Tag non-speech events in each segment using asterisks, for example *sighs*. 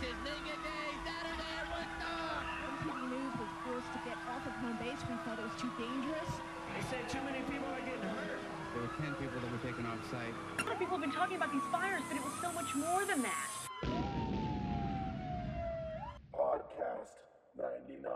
This is Nigga Day, Saturday at Woodstock. MTV News was forced to get off of home base. We thought it was too dangerous. They said too many people are getting hurt. There were 10 people that were taken off site. A lot of people have been talking about these fires, but it was so much more than that. Podcast 99.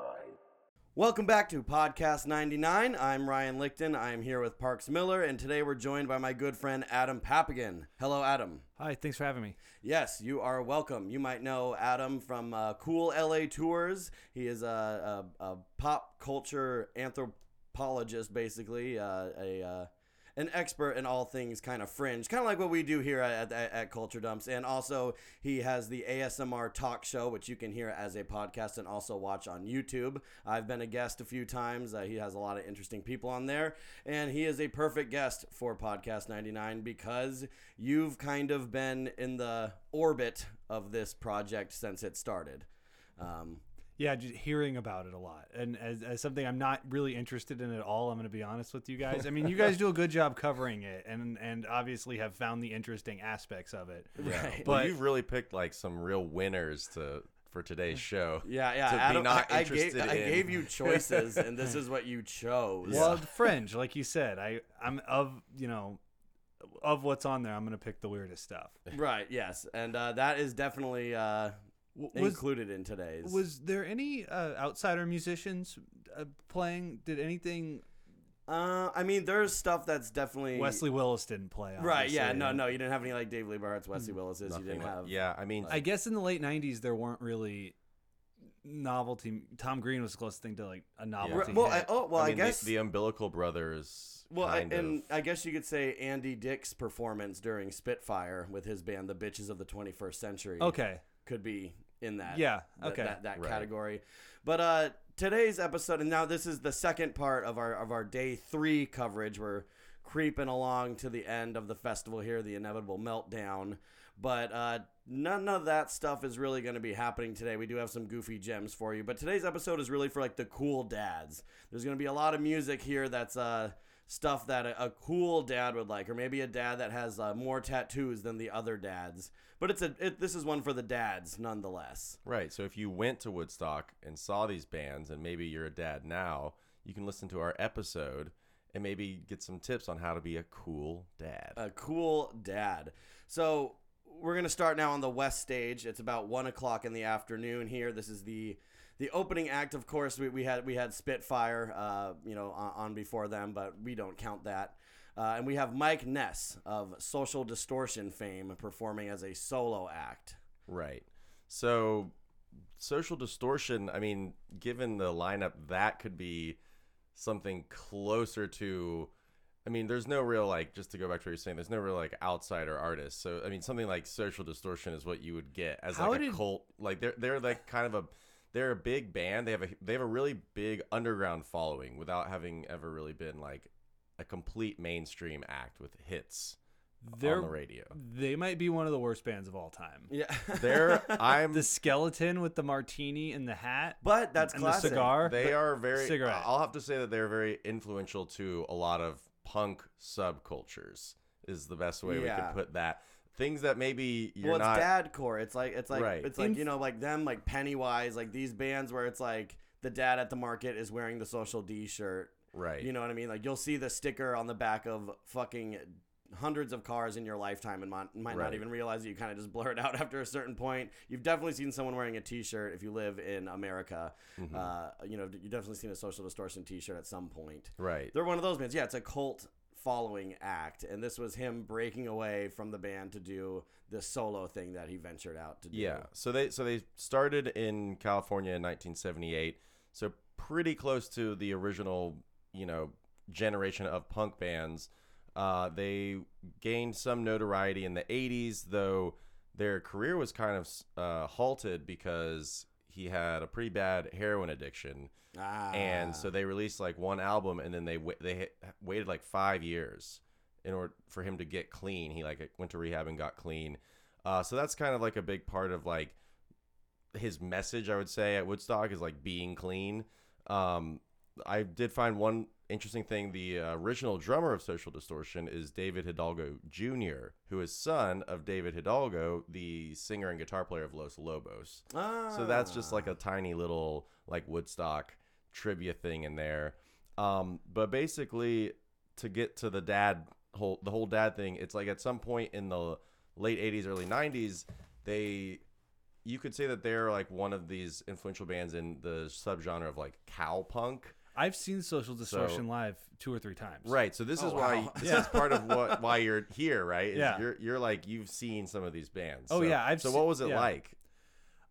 Welcome back to Podcast 99. I'm Ryan Lichten. I'm here with Parks Miller, and today we're joined by my good friend Adam Papagan. Hello, Adam. Hi, thanks for having me. Yes, you are welcome. You might know Adam from uh, Cool LA Tours. He is a, a, a pop culture anthropologist, basically, uh, a uh, an expert in all things kind of fringe, kind of like what we do here at, at, at Culture Dumps. And also, he has the ASMR talk show, which you can hear as a podcast and also watch on YouTube. I've been a guest a few times. Uh, he has a lot of interesting people on there, and he is a perfect guest for Podcast 99 because you've kind of been in the orbit of this project since it started. Um, Yeah, just hearing about it a lot, and as, as something I'm not really interested in at all. I'm going to be honest with you guys. I mean, you guys do a good job covering it, and and obviously have found the interesting aspects of it. Right. But But- you've really picked like some real winners to for today's *laughs* show. Yeah, yeah. To be Adam, not I, I gave, interested I gave you choices, and this is *laughs* what you chose. Well, fringe, like you said, I I'm of you know of what's on there. I'm going to pick the weirdest stuff. Right. Yes, and uh, that is definitely uh, W- Was included in today's. was there any uh, outsider musicians uh, playing? Did anything? uh, I mean, there's stuff that's definitely Wesley Willis didn't play. Right. Yeah. No. No. You didn't have any like Dave Lee Barrett's, Wesley Willis's. You didn't like- have. yeah, I mean, I guess in the late '90s there weren't really novelty. Tom Green was the closest thing to like a novelty. Well, I, oh well, I, I mean, guess. the, Umbilical Brothers. well, I, and of, I guess you could say Andy Dick's performance during Spitfire with his band, the Bitches of the 21st Century. okay. Could be in that Yeah, that- okay. that, that Right. category. But uh today's episode and now this is the second part of our of our day three coverage. We're creeping along to the end of the festival here the inevitable meltdown. But uh none of that stuff is really going to be happening today. We do have some goofy gems for you. But today's episode is really for like the cool dads. There's going to be a lot of music here that's uh stuff that a, a cool dad would like, or maybe a dad that has uh, more tattoos than the other dads. But it's a it, this is one for the dads nonetheless. right. So if you went to Woodstock and saw these bands, and maybe you're a dad now, you can listen to our episode and maybe get some tips on how to be a cool dad. A cool dad. So we're gonna start now on the west stage. It's about one o'clock in the afternoon here. This is the the opening act. Of course, we, we had we had Spitfire, uh, you know, on, on before them, but we don't count that. Uh, and we have Mike Ness of Social Distortion fame performing as a solo act. Right. So, social distortion, I mean, given the lineup, that could be something closer to. I mean, there's no real, like, just to go back to what you're saying, there's no real, like, outsider artist. So, I mean, something like social distortion is what you would get as, How like, a did- cult. Like, they're, they're, like, kind of a. They're a big band. They have a they have a really big underground following without having ever really been like a complete mainstream act with hits They're, on the radio. They might be one of the worst bands of all time. Yeah, They're *laughs* I'm The skeleton with the martini and the hat, but that's and classic. the cigar. They are very. cigarette. I'll have to say that they're very influential to a lot of punk subcultures. Is the best way we Yeah. can put that. Things that maybe you're well, it's not. dadcore. It's like it's like Right. it's like Inf- you know like them like Pennywise like these bands where it's like the dad at the market is wearing the social D shirt. Right. You know what I mean? Like you'll see the sticker on the back of fucking hundreds of cars in your lifetime and might, might not Right. even realize that you kind of just blur it *laughs* out after a certain point. You've definitely seen someone wearing a T-shirt if you live in America. Mm-hmm. Uh, you know, you've definitely seen a Social Distortion T-shirt at some point. Right. They're one of those bands. Yeah, it's a cult following act, and this was him breaking away from the band to do this solo thing that he ventured out to do. Yeah. So they so they started in California in 1978. So pretty close to the original, you know, generation of punk bands. Uh, they gained some notoriety in the 80s, though their career was kind of uh, halted because he had a pretty bad heroin addiction. Ah. and so they released like one album and then they they waited like five years in order for him to get clean he like went to rehab and got clean uh, so that's kind of like a big part of like his message i would say at woodstock is like being clean um, I did find one interesting thing. The uh, original drummer of Social Distortion is David Hidalgo Jr., who is son of David Hidalgo, the singer and guitar player of Los Lobos. So that's just like a tiny little like Woodstock trivia thing in there. Um, but basically, to get to the dad whole the whole dad thing, it's like at some point in the late '80s, early '90s, they you could say that they're like one of these influential bands in the subgenre of like cow punk. I've seen Social Distortion live two or three times. Right. So this Oh, is why wow. *laughs* this is part of what why you're here, right? Is Yeah. You're you're like you've seen some of these bands. Oh, So- yeah, I've so what was it yeah. like?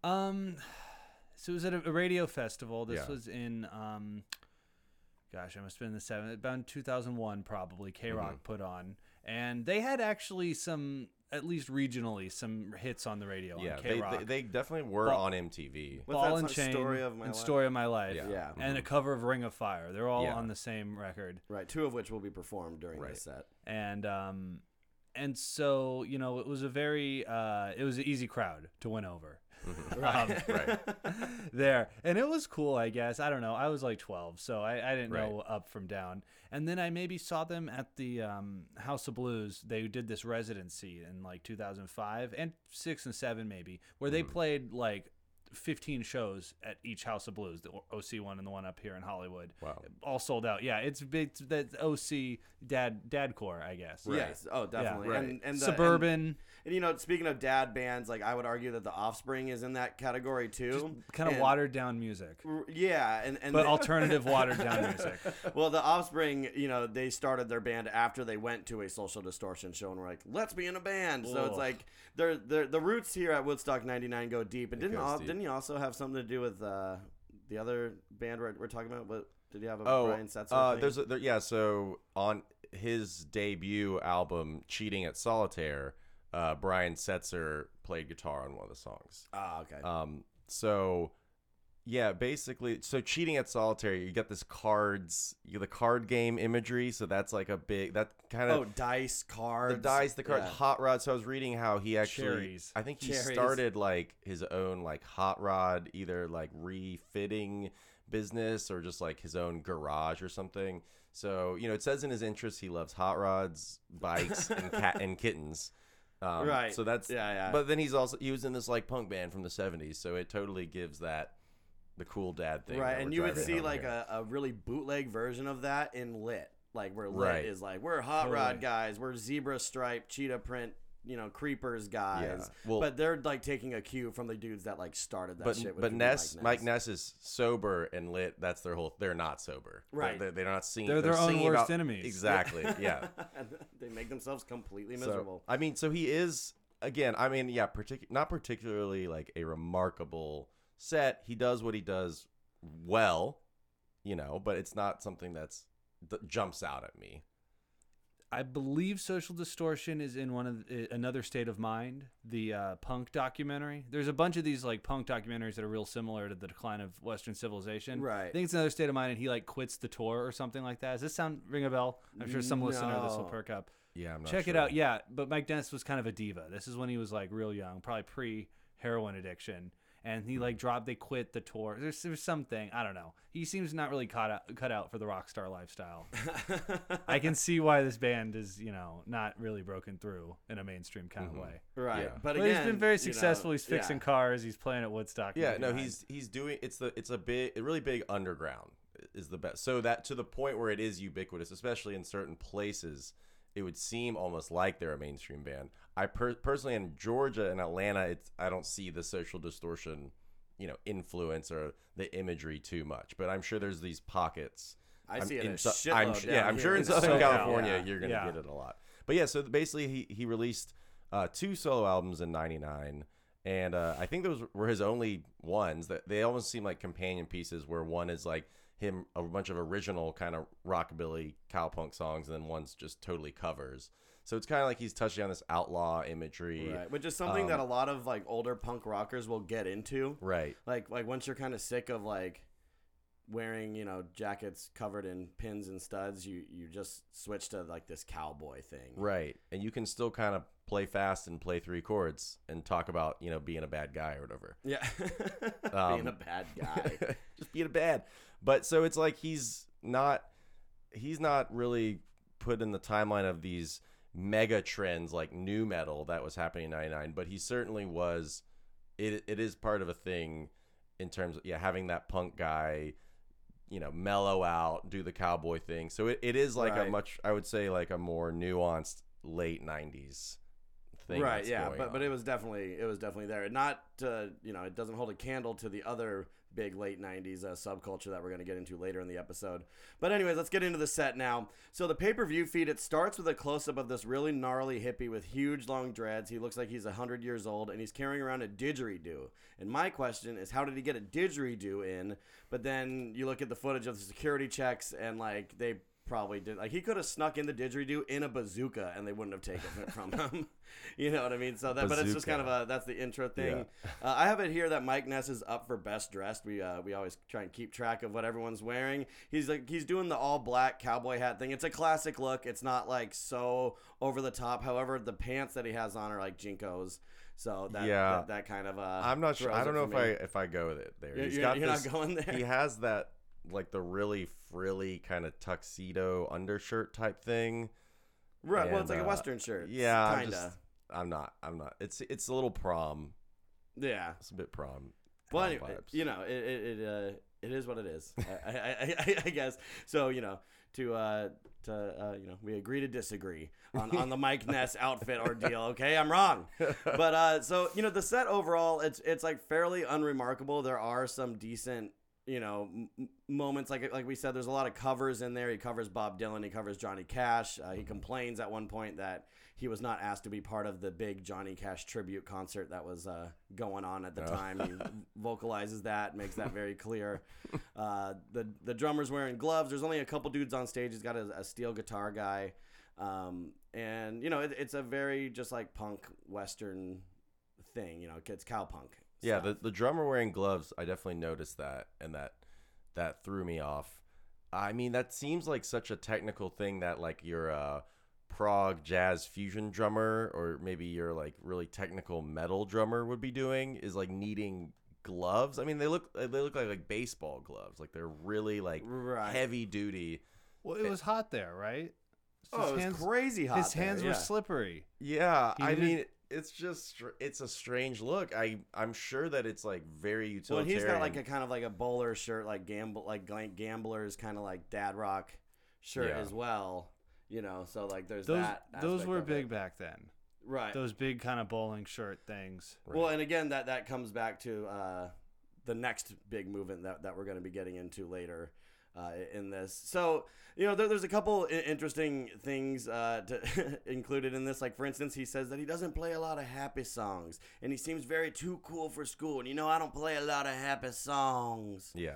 Um, so it was at a, a radio festival. This Yeah. was in um, gosh, I must have been in the seven, about 2001 probably. K Rock Mm-hmm. put on, and they had actually some, at least regionally, some hits on the radio Yeah, on they, K Rock. they they definitely were Ball- on MTV. What's Ball and? Chain Story of My and Life? Story of My Life. Yeah. Yeah. And a cover of Ring of Fire. They're all Yeah. on the same record. Right, two of which will be performed during Right. this set. and um and so you know it was a very uh it was an easy crowd to win over Right. Um, *laughs* right. there and it was cool i guess i don't know i was like 12 so i, I didn't Right. know up from down and then i maybe saw them at the um, house of blues they did this residency in like 2005 and 6 and 7 maybe where they Mm-hmm. played like 15 shows at each house of blues the oc one and the one up here in hollywood Wow. all sold out yeah it's big that oc dad dad core, i guess Yes. Oh, definitely. Right. And, and the, suburban And, and, you know, speaking of dad bands, like I would argue that the Offspring is in that category too. kind of And- watered down music r- Yeah, and and but the- alternative *laughs* watered down music well, the Offspring, you know, they started their band after they went to a Social Distortion show and were like, "Let's be in a band." So it's like they're, they're, the roots here at Woodstock '99 go deep. And didn't goes al- deep. Didn't you also have something to do with uh, the other band we're, we're talking about? What did you have a Oh, Brian Setzer? uh, there's a, there, yeah. So on his debut album, "Cheating at Solitaire," uh, Brian Setzer played guitar on one of the songs. ah okay. Um, so yeah, basically, so cheating at solitaire, you get this cards, you the card game imagery. So that's like a big that kind oh, of dice cards. the dice, the card, Yeah. hot rod. So I was reading how he actually, Cherries. I think he Cherries. started like his own like hot rod, either like refitting business or just like his own garage or something. So you know, it says in his interests he loves hot rods, bikes, and *laughs* cat and kittens. Um, Right. So that's Yeah, yeah. But then he's also he was in this like punk band from the '70s, so it totally gives that the cool dad thing. right and you would see like a, a really bootleg version of that in lit like where lit Right. is like we're hot Totally. rod guys we're zebra stripe cheetah print you know creepers guys Well- but they're like taking a cue from the dudes that like started that but shit with but people Ness, like Mike Ness is sober and lit. That's their whole. They're not sober. Right. They're, they're not singing. They're their own singing worst about- enemies. Exactly. *laughs* Yeah. they make themselves completely So, miserable I mean, so he is again. I mean, yeah, partic- not particularly like a remarkable set. He does what he does well, you know, but it's not something that's that jumps out at me. I believe Social Distortion is in one of the, another state of mind, the uh, punk documentary. There's a bunch of these like punk documentaries that are real similar to the decline of Western civilization. Right. I think it's another state of mind, and he like quits the tour or something like that. Does this sound ring a bell? I'm sure some listener this will perk up. Yeah, I'm not Check it out. Yeah, but Mike Ness was kind of a diva. This is when he was like real young, probably pre heroin addiction, and he like dropped. They quit the tour. There's there's something I don't know. He seems not really cut out cut out for the rock star lifestyle. *laughs* I can see why this band is you know not really broken through in a mainstream kind of mm-hmm. way. right Yeah. but, But again he's been very you know, successful. he's fixing yeah. cars. He's playing at Woodstock. Yeah, no, 99. he's he's doing it's the it's a big a really big underground is the best. So that to the point where it is ubiquitous, especially in certain places, it would seem almost like they're a mainstream band. I per- personally in Georgia and Atlanta, it's I don't see the social distortion, you know, influence or the imagery too much. But I'm sure there's these pockets. I I'm see it in Su- I'm, yeah, I'm sure in in Southern California yeah. you're gonna Yeah. get it a lot. But yeah, so basically he he released uh, two solo albums in '99, and uh, I think those were his only ones. That they almost seem like companion pieces, where one is like him a bunch of original kind of rockabilly cowpunk songs, and then one's just totally covers. So it's kind of like he's touching on this outlaw imagery, right which is something that a Um, lot of like older punk rockers will get into right? like like once you're kind of sick of like wearing you know jackets covered in pins and studs. You you just switch to like this cowboy thing. Right. And you can still kind of play fast and play three chords and talk about, you know, being a bad guy or whatever. Yeah, Um, *laughs* being a bad guy. *laughs* just being a bad. But so it's like he's not he's not really put in the timeline of these mega trends like nu metal that was happening in 99, but he certainly was it it is part of a thing in terms of yeah, having that punk guy you know, mellow out, do the cowboy thing. So it, it is like a much I would say like a more nuanced late 90s thing. right yeah but but it was definitely it was definitely there not uh, you know it doesn't hold a candle to the other big late 90s uh, subculture that we're going to get into later in the episode. But anyways let's get into the set now. So the pay-per-view feed it starts with a close-up of this really gnarly hippie with huge long dreads. He looks like he's 100 years old and he's carrying around a didgeridoo. And my question is how did he get a didgeridoo in? But then you look at the footage of the security checks and like they probably did like he could have snuck in the didgeridoo in a bazooka and they wouldn't have taken it from him. *laughs* You know what i mean? So that but it's just kind of a that's the intro thing. *laughs* Uh, i have it here that mike ness is up for best dressed. We uh, we always try and keep track of what everyone's wearing. He's like he's doing the all black cowboy hat thing. It's a classic look. It's not like so over the top. However the pants that he has on are like JNCOs. So that Yeah. that, that kind of uh I'm not sure. I don't know if I if I go with it there. You're- He's you're- got you're not going there? He has that like the really frilly kind of tuxedo undershirt type thing. right well it's like a uh, western shirt Yeah, I'm just I'm not. I'm not. It's it's a little prom. yeah It's a bit prom. Well, anyway, you know, it it it, uh, it is what it is. *laughs* I, I, I, I guess. So you know, to uh, to uh, you know, we agree to disagree on, on the Mike *laughs* Ness outfit ordeal. Okay, I'm wrong, but uh, so you know, the set overall, it's it's like fairly unremarkable. There are some decent. You know, m- moments like like we said, there's a lot of covers in there. He covers Bob Dylan. He covers Johnny Cash. Uh, he complains at one point that he was not asked to be part of the big Johnny Cash tribute concert that was uh, going on at the time. He *laughs* vocalizes that, makes that very clear. Uh, the the drummer's wearing gloves. There's only a couple dudes on stage. He's got a, a steel guitar guy, um, and you know it, it's a very just like punk western thing. You know, it's cowpunk. Yeah, the the drummer wearing gloves. I definitely noticed that, and that that threw me off. I mean, that seems like such a technical thing that like you're a prog jazz fusion drummer, or maybe you're like really technical metal drummer would be doing is like needing gloves. I mean, they look they look like like baseball gloves. Like they're really like Right. heavy duty. Well, it eh. was hot there, right? Oh, it was hands, crazy hot. His there, hands were slippery. Yeah, I mean, it's just it's a strange look. I I'm sure that it's like very utilitarian. Well, utilitarian. he's got like a kind of like a bowler shirt, like gamble, like gamblers, kind of like dad rock shirt Yeah. as well. You know, so like there's Those that. those were of it. big back then. right? Those big kind of bowling shirt things. Well, and again, that that comes back to uh, the next big movement that, that we're going to be getting into later uh, in this. So, you know, there, there's a couple I- interesting things uh, to *laughs* included in this. Like, for instance, he says that he doesn't play a lot of happy songs, and he seems very too cool for school. And you know, I don't play a lot of happy songs yeah.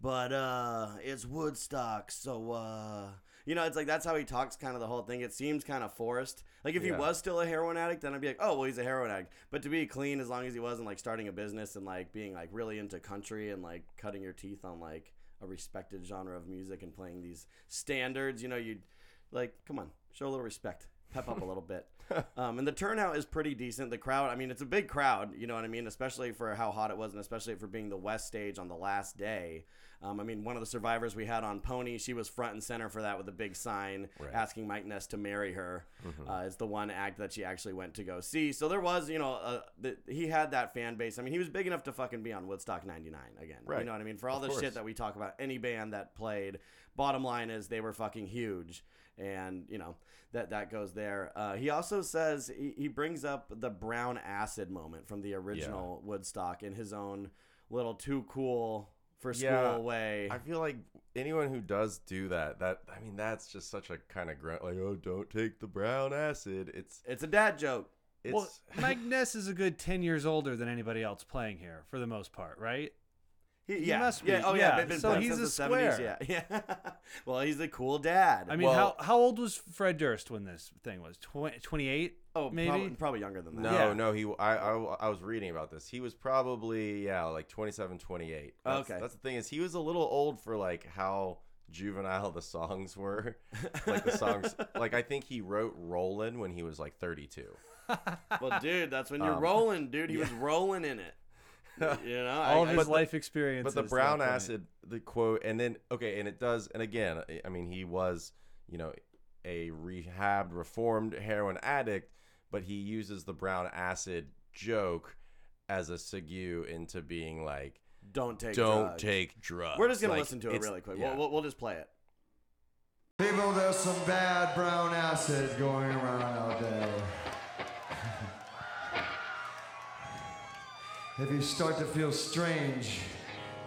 but uh it's woodstock so uh you know it's like that's how he talks kind of the whole thing it seems kind of forced like if he was still a heroin addict then i'd be like oh well he's a heroin addict but to be clean as long as he wasn't like starting a business and like being like really into country and like cutting your teeth on like a respected genre of music and playing these standards you know you'd like come on show a little respect pep up a little bit *laughs* um, and the turnout is pretty decent the crowd i mean it's a big crowd you know what i mean especially for how hot it was and especially for being the west stage on the last day um, I mean, one of the survivors we had on Pony, she was front and center for that with a big sign Right. asking Mike Ness to marry her. Uh, it's the one act that she actually went to go see. So there was, you know, uh, the, he had that fan base. I mean, he was big enough to fucking be on Woodstock 99 again. Right. You know what I mean? For all Of the course. shit that we talk about, any band that played, bottom line is they were fucking huge. And, you know, that, that goes there. Uh, he also says, he, he brings up the brown acid moment from the original Woodstock in his own little too cool for school Yeah, way. I feel like anyone who does do that, that I mean, that's just such a kind of grunt, like, oh, don't take the brown acid. It's It's a dad joke. it's well, Mike Ness is a good ten years older than anybody else playing here for the most part, right? He, yeah, must be, yeah. Oh yeah, yeah. been- been So he's a the 70s, square. Yeah, *laughs* yeah. well, he's a cool dad. I mean, Well- how how old was Fred Durst when this thing was? Tw- 28? oh, maybe. probably, probably younger than that. No, Yeah. no, he. I, I, I was reading about this. He was probably yeah, like 27, 28. That's, Okay. That's the thing is he was a little old for like how juvenile the songs were. *laughs* like the songs, like I think he wrote "Rollin" when he was like thirty two. Well, dude, that's when you're Um, rolling, dude. He was rolling in it. *laughs* You know, All of I, his I, but life experience. But the brown acid, the quote, and then okay, and it does, and again, I- I mean, he was, you know, a rehabbed, reformed heroin addict, but he uses the brown acid joke as a segue into being like, don't take. don't drugs. take drugs. We're just gonna Like, listen to it really quick. yeah. We'll, we'll, we'll just play it. People, there's some bad brown acid going around out there. If you start to feel strange,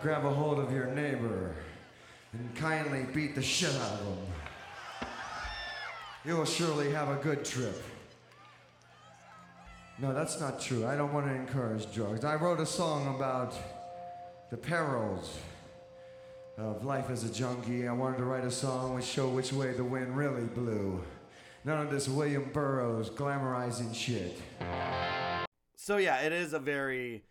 grab a hold of your neighbor and kindly beat the shit out of him. You will surely have a good trip. No, that's not true. I don't want to encourage drugs. I wrote a song about the perils of life as a junkie. I wanted to write a song which show which way the wind really blew. None of this William Burroughs glamorizing shit. So yeah, it is a very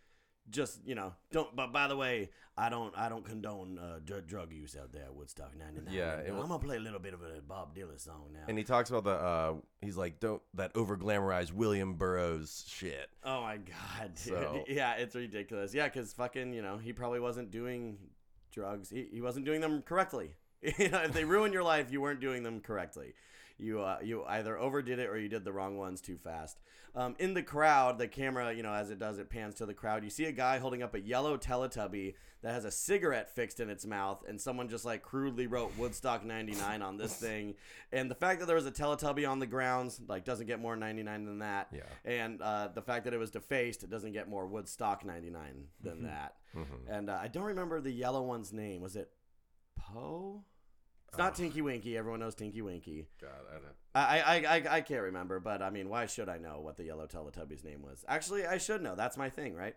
just you know don't. But by the way, I don't I don't condone uh, dr- drug use out there at Woodstock '99. Yeah, it I'm gonna play a little bit of a Bob Dylan song now. And he talks about the, uh, he's like, don't that over glamorized William Burroughs shit. Oh my god, dude. So- *laughs* Yeah, it's ridiculous. Yeah, because fucking, you know, he probably wasn't doing drugs. He, he wasn't doing them correctly. *laughs* you know, if they ruin your life, you weren't doing them correctly. You uh, you either overdid it or you did the wrong ones too fast. Um, in the crowd, the camera, you know, as it does, it pans to the crowd. You see a guy holding up a yellow Teletubby that has a cigarette fixed in its mouth, and someone just like crudely wrote Woodstock '99 on this *laughs* thing. And the fact that there was a Teletubby on the grounds, like, doesn't get more '99 than that. Yeah. And uh, the fact that it was defaced, it doesn't get more Woodstock 99 than that. Mm-hmm. And uh, I don't remember the yellow one's name. Was it Poe? It's not Tinky Winky. Everyone knows Tinky Winky. God, I don't. I, I, I, I can't remember, but I mean, why should I know what the yellow Teletubby's name was? Actually, I should know. That's my thing, right?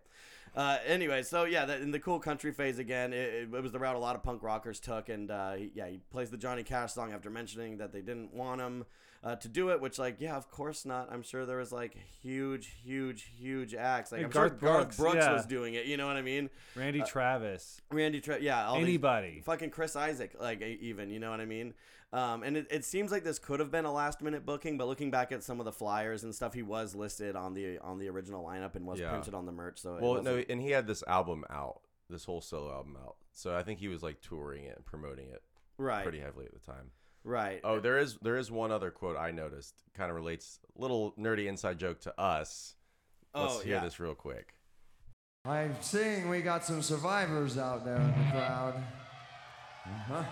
Uh, anyway, so yeah, that, in the cool country phase again, it, it, it was the route a lot of punk rockers took, and uh, yeah, he plays the Johnny Cash song after mentioning that they didn't want him uh, to do it, which like, yeah, of course not. I'm sure there was like huge, huge, huge acts. Like Yeah, I'm Garth sure Garth Brooks, Brooks yeah. was doing it. You know what I mean? Randy Travis. Randy, Travis, yeah, all these- Anybody. fucking Chris Isaak, like e- even, you know what I mean? Um, and it, it seems like this could have been a last minute booking, but looking back at some of the flyers and stuff, he was listed on the on the original lineup and was Yeah. printed on the merch. So it Well, no, and he had this album out, this whole solo album out. So I think he was like touring it and promoting it right, pretty heavily at the time. Right. Oh, there is there is one other quote I noticed. Kind of relates, a little nerdy inside joke to us. Let's Oh, hear yeah. this real quick. I'm seeing we got some survivors out there in the crowd. Uh-huh.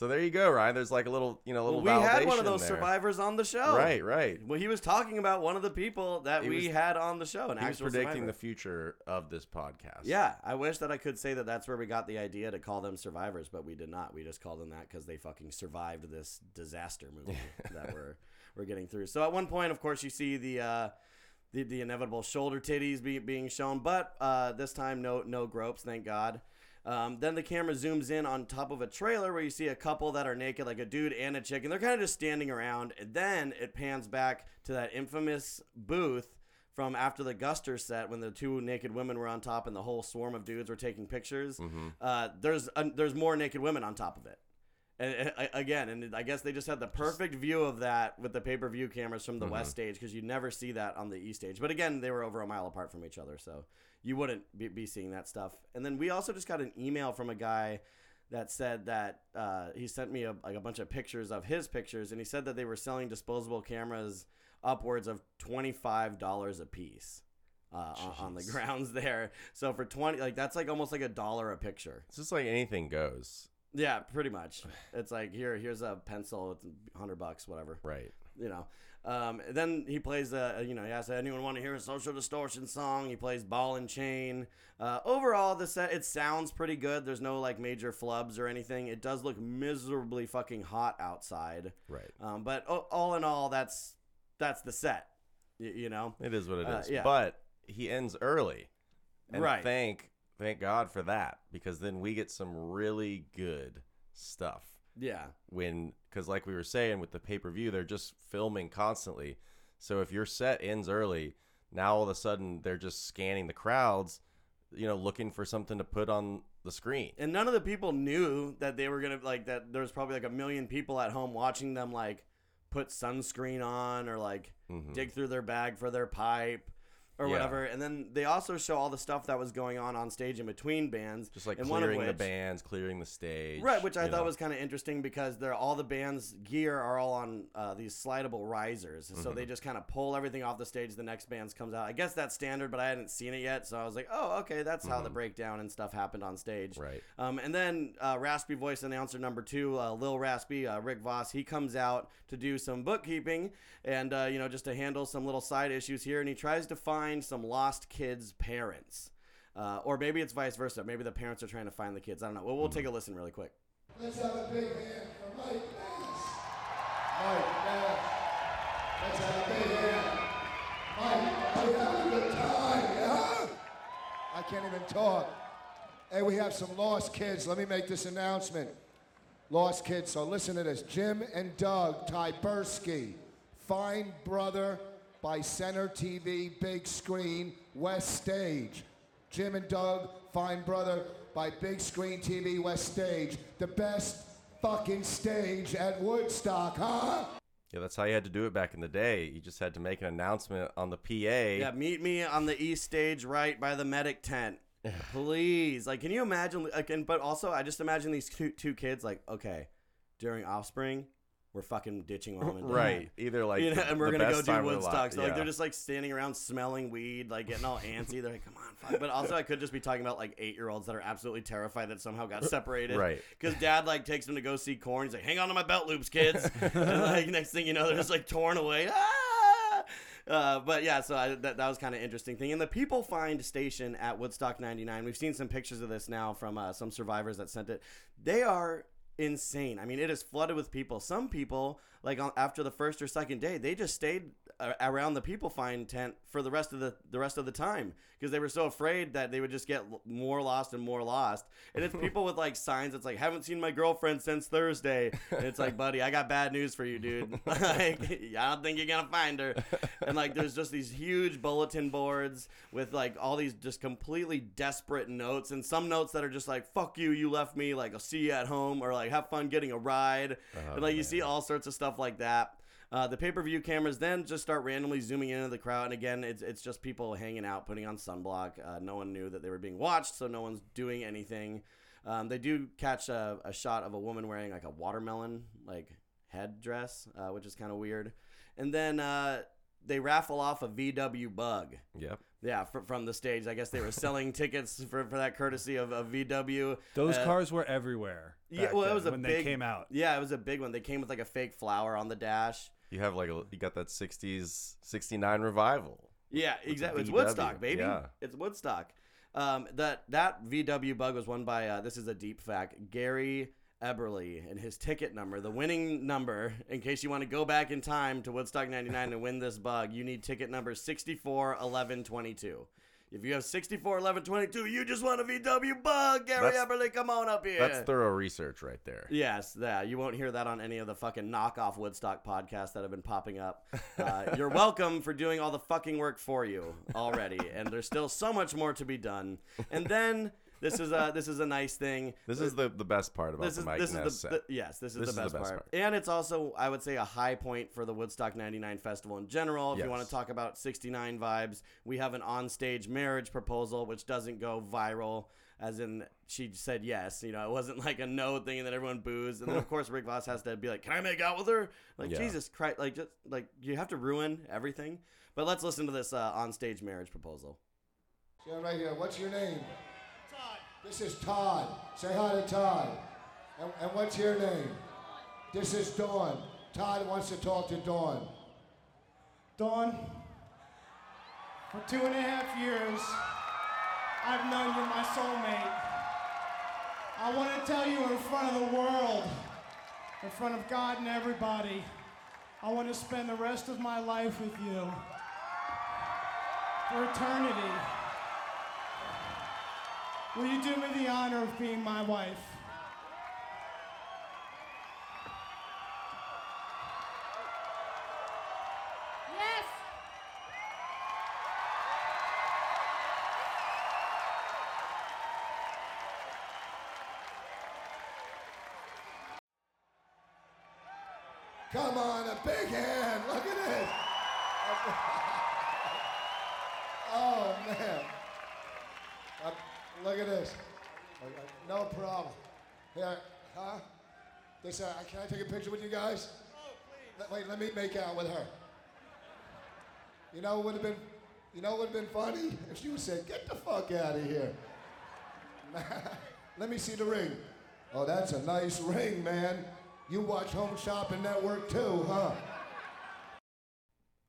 So there you go, Ryan. There's like a little, you know, well, little. we had one of those there. survivors on the show. Right, right. Well, he was talking about one of the people that He we was- had on the show, and He was predicting survivor. the future of this podcast. Yeah, I wish that I could say that that's where we got the idea to call them survivors, but we did not. We just called them that because they fucking survived this disaster movie *laughs* that we're we're getting through. So at one point, of course, you see the uh, the, the inevitable shoulder titties be, being shown, but uh, this time no no gropes, thank God. Um, then the camera zooms in on top of a trailer where you see a couple that are naked, like a dude and a chick, and they're kind of just standing around. And then it pans back to that infamous booth from after the Guster set when the two naked women were on top and the whole swarm of dudes were taking pictures. Mm-hmm. Uh, there's uh, there's more naked women on top of it. And uh, again, and I guess they just had the perfect view of that with the pay per view cameras from the Mm-hmm. west stage because you never see that on the east stage. But again, they were over a mile apart from each other, so you wouldn't be, be seeing that stuff. And then we also just got an email from a guy that said that uh, he sent me a, like a bunch of pictures of his pictures, and he said that they were selling disposable cameras upwards of twenty five dollars a piece. Uh, on, on the grounds *laughs* there, so for twenty, like that's like almost like a dollar a picture. It's just like anything goes. Yeah, pretty much. It's like here, here's a pencil. It's hundred bucks, whatever. Right. You know. Um, then he plays a, you know, he asks anyone want to hear a social distortion song. He plays Ball and Chain. Uh, overall, the set it sounds pretty good. There's no like major flubs or anything. It does look miserably fucking hot outside. Right. Um, but o- all in all, that's that's the set. Y- you know. It is what it is. Uh, yeah. But he ends early. And Right. thank thank God for that because then we get some really good stuff. Yeah. when because like we were saying with the pay-per-view they're just filming constantly so if your set ends early now all of a sudden they're just scanning the crowds you know looking for something to put on the screen And none of the people knew that they were gonna like that. There was probably like a million people at home watching them like put sunscreen on or like Mhm. dig through their bag for their pipe or Yeah. whatever. And then they also show all the stuff that was going on on stage in between bands. just like and one of clearing the bands clearing the stage Right, which I thought know. was kind of interesting because they're all the band's gear are all on uh, these slidable risers, so Mm-hmm. they just kind of pull everything off the stage. The next band's comes out. I guess that's standard, but I hadn't seen it yet, so I was like, oh, okay, that's how the breakdown and stuff happened on stage. Mm-hmm. Right. Um, and then uh, raspy voice announcer number two, uh, Lil Raspy, uh, Rick Voss, he comes out to do some bookkeeping and uh, you know just to handle some little side issues here, and he tries to find some lost kids' parents. Uh, or maybe it's vice versa. Maybe the parents are trying to find the kids. I don't know. Well, we'll take a listen really quick. Let's have a big hand for Mike Nash. Mike Nash. Let's have a big hand. Mike, a good time, yeah? I can't even talk. Hey, we have some lost kids. Let me make this announcement. Lost kids, so listen to this. Jim and Doug Tyberski, Fine Brother by Center TV, big screen, West Stage. Jim and Doug, Fine Brother by Big Screen TV, West Stage. The best fucking stage at Woodstock, huh? yeah that's how you had to do it back in the day you just had to make an announcement on the pa Yeah, meet me on the east stage right by the medic tent. *sighs* Please. Like, can you imagine? Like, and, but also, I just imagine these two, two kids, like, okay, during Offspring, we're fucking ditching mom and dad. right either like *laughs* you know, and we're gonna go do time of their Woodstock. So like they're just like standing around smelling weed, like getting all antsy. They're like, "Come on, fuck." But also, I could just be talking about like eight year olds that are absolutely terrified that somehow got *laughs* separated. Right. Because dad like takes them to go see Korn. He's like, "Hang on to my belt loops, kids." *laughs* and like next thing you know, they're just like torn away. Ah! Uh, but yeah, so I, that, that was kind of interesting thing. And the People Find station at Woodstock 99, we've seen some pictures of this now from uh, some survivors that sent it. They are insane. I mean, it is flooded with people. Some people, like after the first or second day, they just stayed uh, around the People Find tent for the rest of the the rest of the time because they were so afraid that they would just get l- more lost and more lost. And it's *laughs* people with like signs that's like, "Haven't seen my girlfriend since Thursday." And it's like, buddy, I got bad news for you, dude. *laughs* like, *laughs* I don't think you're gonna find her. And like, there's just these huge bulletin boards with like all these just completely desperate notes, and some notes that are just like, "Fuck you, you left me." Like, I'll see you at home, or like, "Have fun getting a ride." Oh, and like, you see all sorts of stuff like that. Uh, the pay per view cameras then just start randomly zooming into the crowd, and again, it's it's just people hanging out, putting on sunblock. Uh, no one knew that they were being watched, so no one's doing anything. Um, they do catch a, a shot of a woman wearing like a watermelon like head dress, uh, which is kind of weird. And then uh, they raffle off a VW Bug. yep Yeah, fr- from the stage. I guess they were selling *laughs* tickets for, for that courtesy of, of VW. Those Uh, cars were everywhere. Yeah, well, it was a big when big, they came out. Yeah, it was a big one. They came with like a fake flower on the dash. You have like a, you got that 60s 69 revival Yeah, exactly. It's Woodstock, baby. yeah. It's Woodstock. Um, that that VW bug was won by uh, this is a deep fact, Gary Eberly, and his ticket number, the winning number. In case you want to go back in time to Woodstock '99 and win this bug, you need ticket number 641122. If you have 64, 11, 22, you just want a VW bug, Gary That's- Eberly. Come on up here. that's thorough research right there Yes, yeah. You won't hear that on any of the fucking knockoff Woodstock podcasts that have been popping up. Uh, *laughs* you're welcome for doing all the fucking work for you already, and there's still so much more to be done. And then this is a this is a nice thing. this is the the best part about This the is Mike this Ness is the, set. the- yes this is This the is the best, best part. part. and it's also I would say a high point for the Woodstock '99 festival in general. If you want to talk about '69 vibes, we have an on-stage marriage proposal which doesn't go viral. As in, she said yes. You know, it wasn't like a no thing, and then everyone boos. And then of *laughs* course Rick Voss has to be like, "Can I make out with her?" Like Yeah. Jesus Christ! Like just like you have to ruin everything. But let's listen to this uh, on-stage marriage proposal. Yeah, right here. What's your name? This is Todd. Say hi to Todd. And, and what's your name? This is Dawn. Todd wants to talk to Dawn. Dawn, for two and a half years, I've known you're my soulmate. I want to tell you in front of the world, in front of God and everybody, I want to spend the rest of my life with you for eternity. Will you do me the honor of being my wife? Yes. Come on, a big hand. Look at this. oh, man. Uh, look at this. Uh, uh, No problem. Here, huh? This, uh, can I take a picture with you guys? Oh, please. Wait, let me make out with her. You know what would have been, you know would have been funny? If she would say, get the fuck out of here. *laughs* let me see the ring. Oh, that's a nice ring, man. You watch Home Shopping Network too, huh?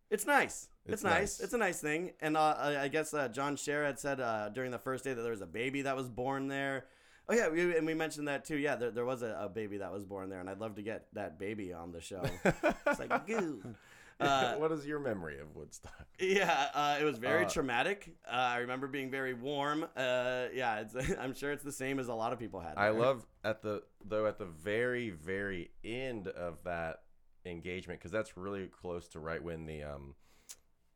It's nice. It's, It's nice. nice. It's a nice thing. And uh, I I guess uh, John Scher had said uh, during the first day that there was a baby that was born there. Oh yeah, we, and we mentioned that too. Yeah, there, there was a, a baby that was born there, and I'd love to get that baby on the show. it's like *laughs* goo. *laughs* Uh, what is your memory of Woodstock? Yeah, uh, it was very Uh, traumatic. Uh, I remember being very warm. Uh, yeah, it's, *laughs* I'm sure it's the same as a lot of people had. I love at the though at the very very end of that engagement because that's really close to right when the um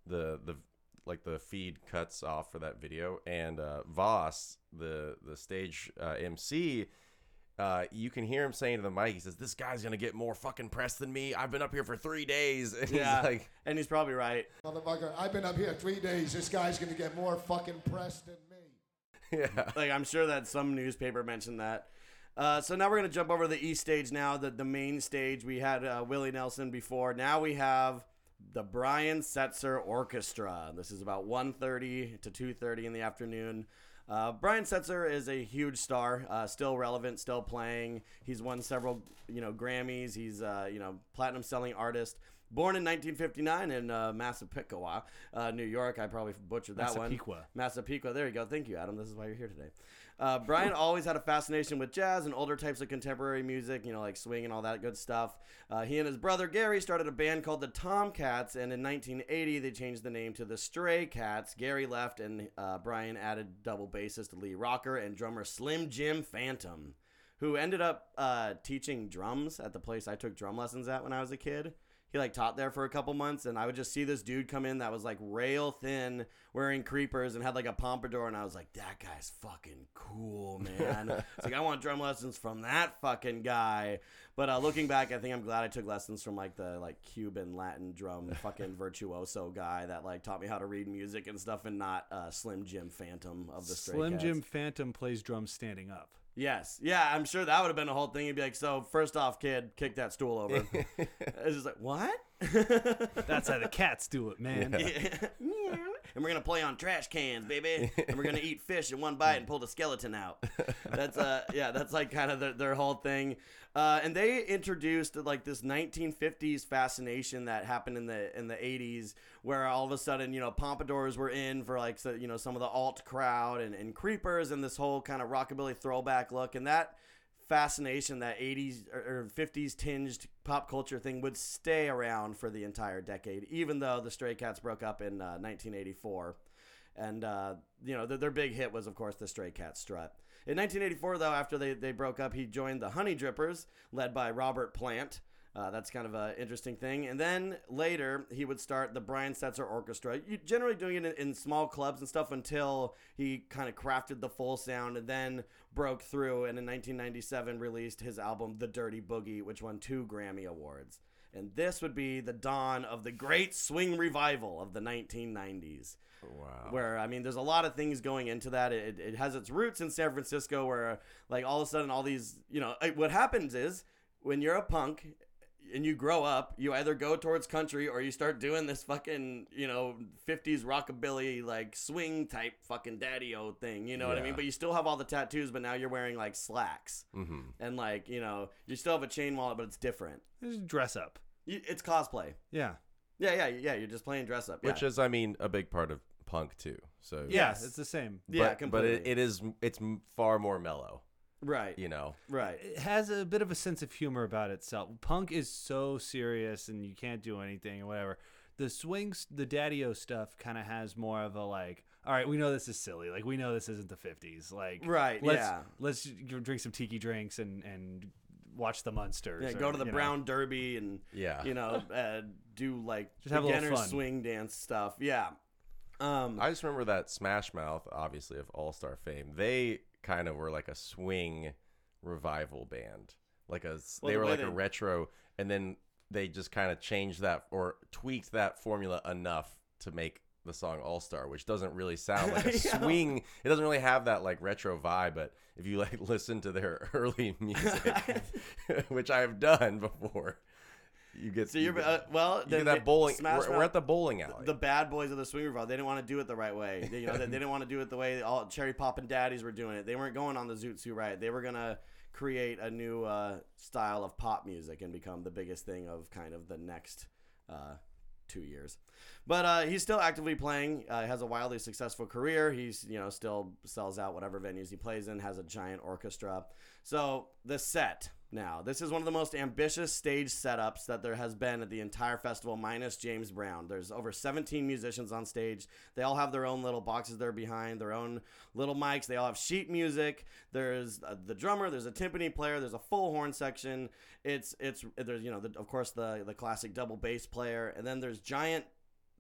the the like the feed cuts off for that video and uh, Voss the the stage uh, MC. Uh, you can hear him saying to the mic, he says, "This guy's gonna get more fucking press than me. I've been up here for three days." *laughs* And Yeah, he's like, and he's probably right. Motherfucker, I've been up here three days. This guy's gonna get more fucking press than me. *laughs* "Yeah." like I'm sure that some newspaper mentioned that. Uh, so now we're gonna jump over to the east stage now, the the main stage. We had uh, Willie Nelson before. Now we have the Brian Setzer Orchestra. This is about 1.30 to 2.30 in the afternoon. Uh, Brian Setzer is a huge star, uh, still relevant, still playing. He's won several, you know, Grammys. He's, uh, you know, platinum selling artist. Born in 1959 in uh, Massapequa, uh, New York. I probably butchered that one. Massapequa. Massapequa. There you go. Thank you, Adam. This is why you're here today. Uh, Brian always had a fascination with jazz and older types of contemporary music, you know, like swing and all that good stuff. Uh, he and his brother Gary started a band called the Tomcats, and in 1980 they changed the name to the Stray Cats. Gary left, and uh, Brian added double bassist Lee Rocker and drummer Slim Jim Phantom, who ended up uh, teaching drums at the place I took drum lessons at when I was a kid he like taught there for a couple months and i would just see this dude come in that was like rail thin wearing creepers and had like a pompadour and i was like that guy's fucking cool *laughs* man it's like i want drum lessons from that fucking guy but uh, looking back i think i'm glad i took lessons from like the like cuban latin drum *laughs* fucking virtuoso guy that like taught me how to read music and stuff and not uh, slim jim phantom of the Slim. Jim Phantom plays drums standing up. Yes. Yeah, I'm sure that would have been a whole thing. He'd be like, so first off, kid, kick that stool over. *laughs* it's just like, what? That's how the cats do it, man. *laughs* Yeah. *laughs* and we're gonna play on trash cans, baby. *laughs* and we're gonna eat fish in one bite and pull the skeleton out. That's uh, yeah, that's like kind of their, their whole thing. Uh, and they introduced like this 1950s fascination that happened in the in the 80s, where all of a sudden you know pompadours were in for like so, you know some of the alt crowd and, and creepers and this whole kind of rockabilly throwback look, and that fascination that 80s or, or 50s tinged pop culture thing would stay around for the entire decade, even though the Stray Cats broke up in uh, 1984. And, uh, you know, their, their big hit was, of course, the Stray Cat Strut. In 1984, though, after they, they broke up, he joined the Honey Drippers, led by Robert Plant. Uh, that's kind of an interesting thing. And then later, he would start the Brian Setzer Orchestra, you, generally doing it in, in small clubs and stuff until he kind of crafted the full sound and then broke through and in 1997 released his album The Dirty Boogie, which won two Grammy Awards. And this would be the dawn of the great swing revival of the 1990s. Wow. Where, I mean, there's a lot of things going into that. It, it has its roots in San Francisco, where, like, all of a sudden, all these, you know, what happens is when you're a punk and you grow up, you either go towards country or you start doing this fucking, you know, 50s rockabilly, like swing type fucking daddy o thing. You know what I mean? But you still have all the tattoos, but now you're wearing like slacks. Mm-hmm. And like, you know, you still have a chain wallet, but it's different. Just dress up. You, it's cosplay. Yeah. Yeah, yeah, yeah. You're just playing dress up. Yeah. Which is, I mean, a big part of punk too. So Yeah, Yes. it's the same. yeah, but, completely. but it, it is it's far more mellow. Right. You know. Right. It has a bit of a sense of humor about itself. Punk is so serious and you can't do anything or whatever. The swings, the daddy-o stuff kind of has more of a like, all right, we know this is silly. Like we know this isn't the 50s. Like Right, let's, yeah. Let's drink some tiki drinks and and watch the Munsters. Yeah, or, go to the you know. Brown Derby and Yeah. you know, uh, do like Just have a little beginner fun. swing dance stuff. Yeah. Um, I just remember that Smash Mouth, obviously of All Star fame. They kind of were like a swing revival band, like a Well, they the were like a retro, and then they just kind of changed that or tweaked that formula enough to make the song All Star, which doesn't really sound like a *laughs* swing. It doesn't really have that like retro vibe, but if you like *laughs* listen to their *laughs* early music, which I've done before. You get So you're you get- uh, well. you get that bowling. We're, we're at the bowling alley. The bad boys of the swing revival. They didn't want to do it the right way. They, you know, they, they didn't want to do it the way all cherry poppin' daddies were doing it. They weren't going on the Zoot Suit right. They were gonna create a new uh, style of pop music and become the biggest thing of kind of the next uh, two years. But uh, he's still actively playing. Uh, has a wildly successful career. He's you know still sells out whatever venues he plays in. Has a giant orchestra. So the set now. This is one of the most ambitious stage setups that there has been at the entire festival, minus James Brown. There's over 17 musicians on stage. They all have their own little boxes there behind, their own little mics. They all have sheet music. There's uh, the drummer. There's a timpani player. There's a full horn section. It's it's there's you know the, of course the the classic double bass player, and then there's giant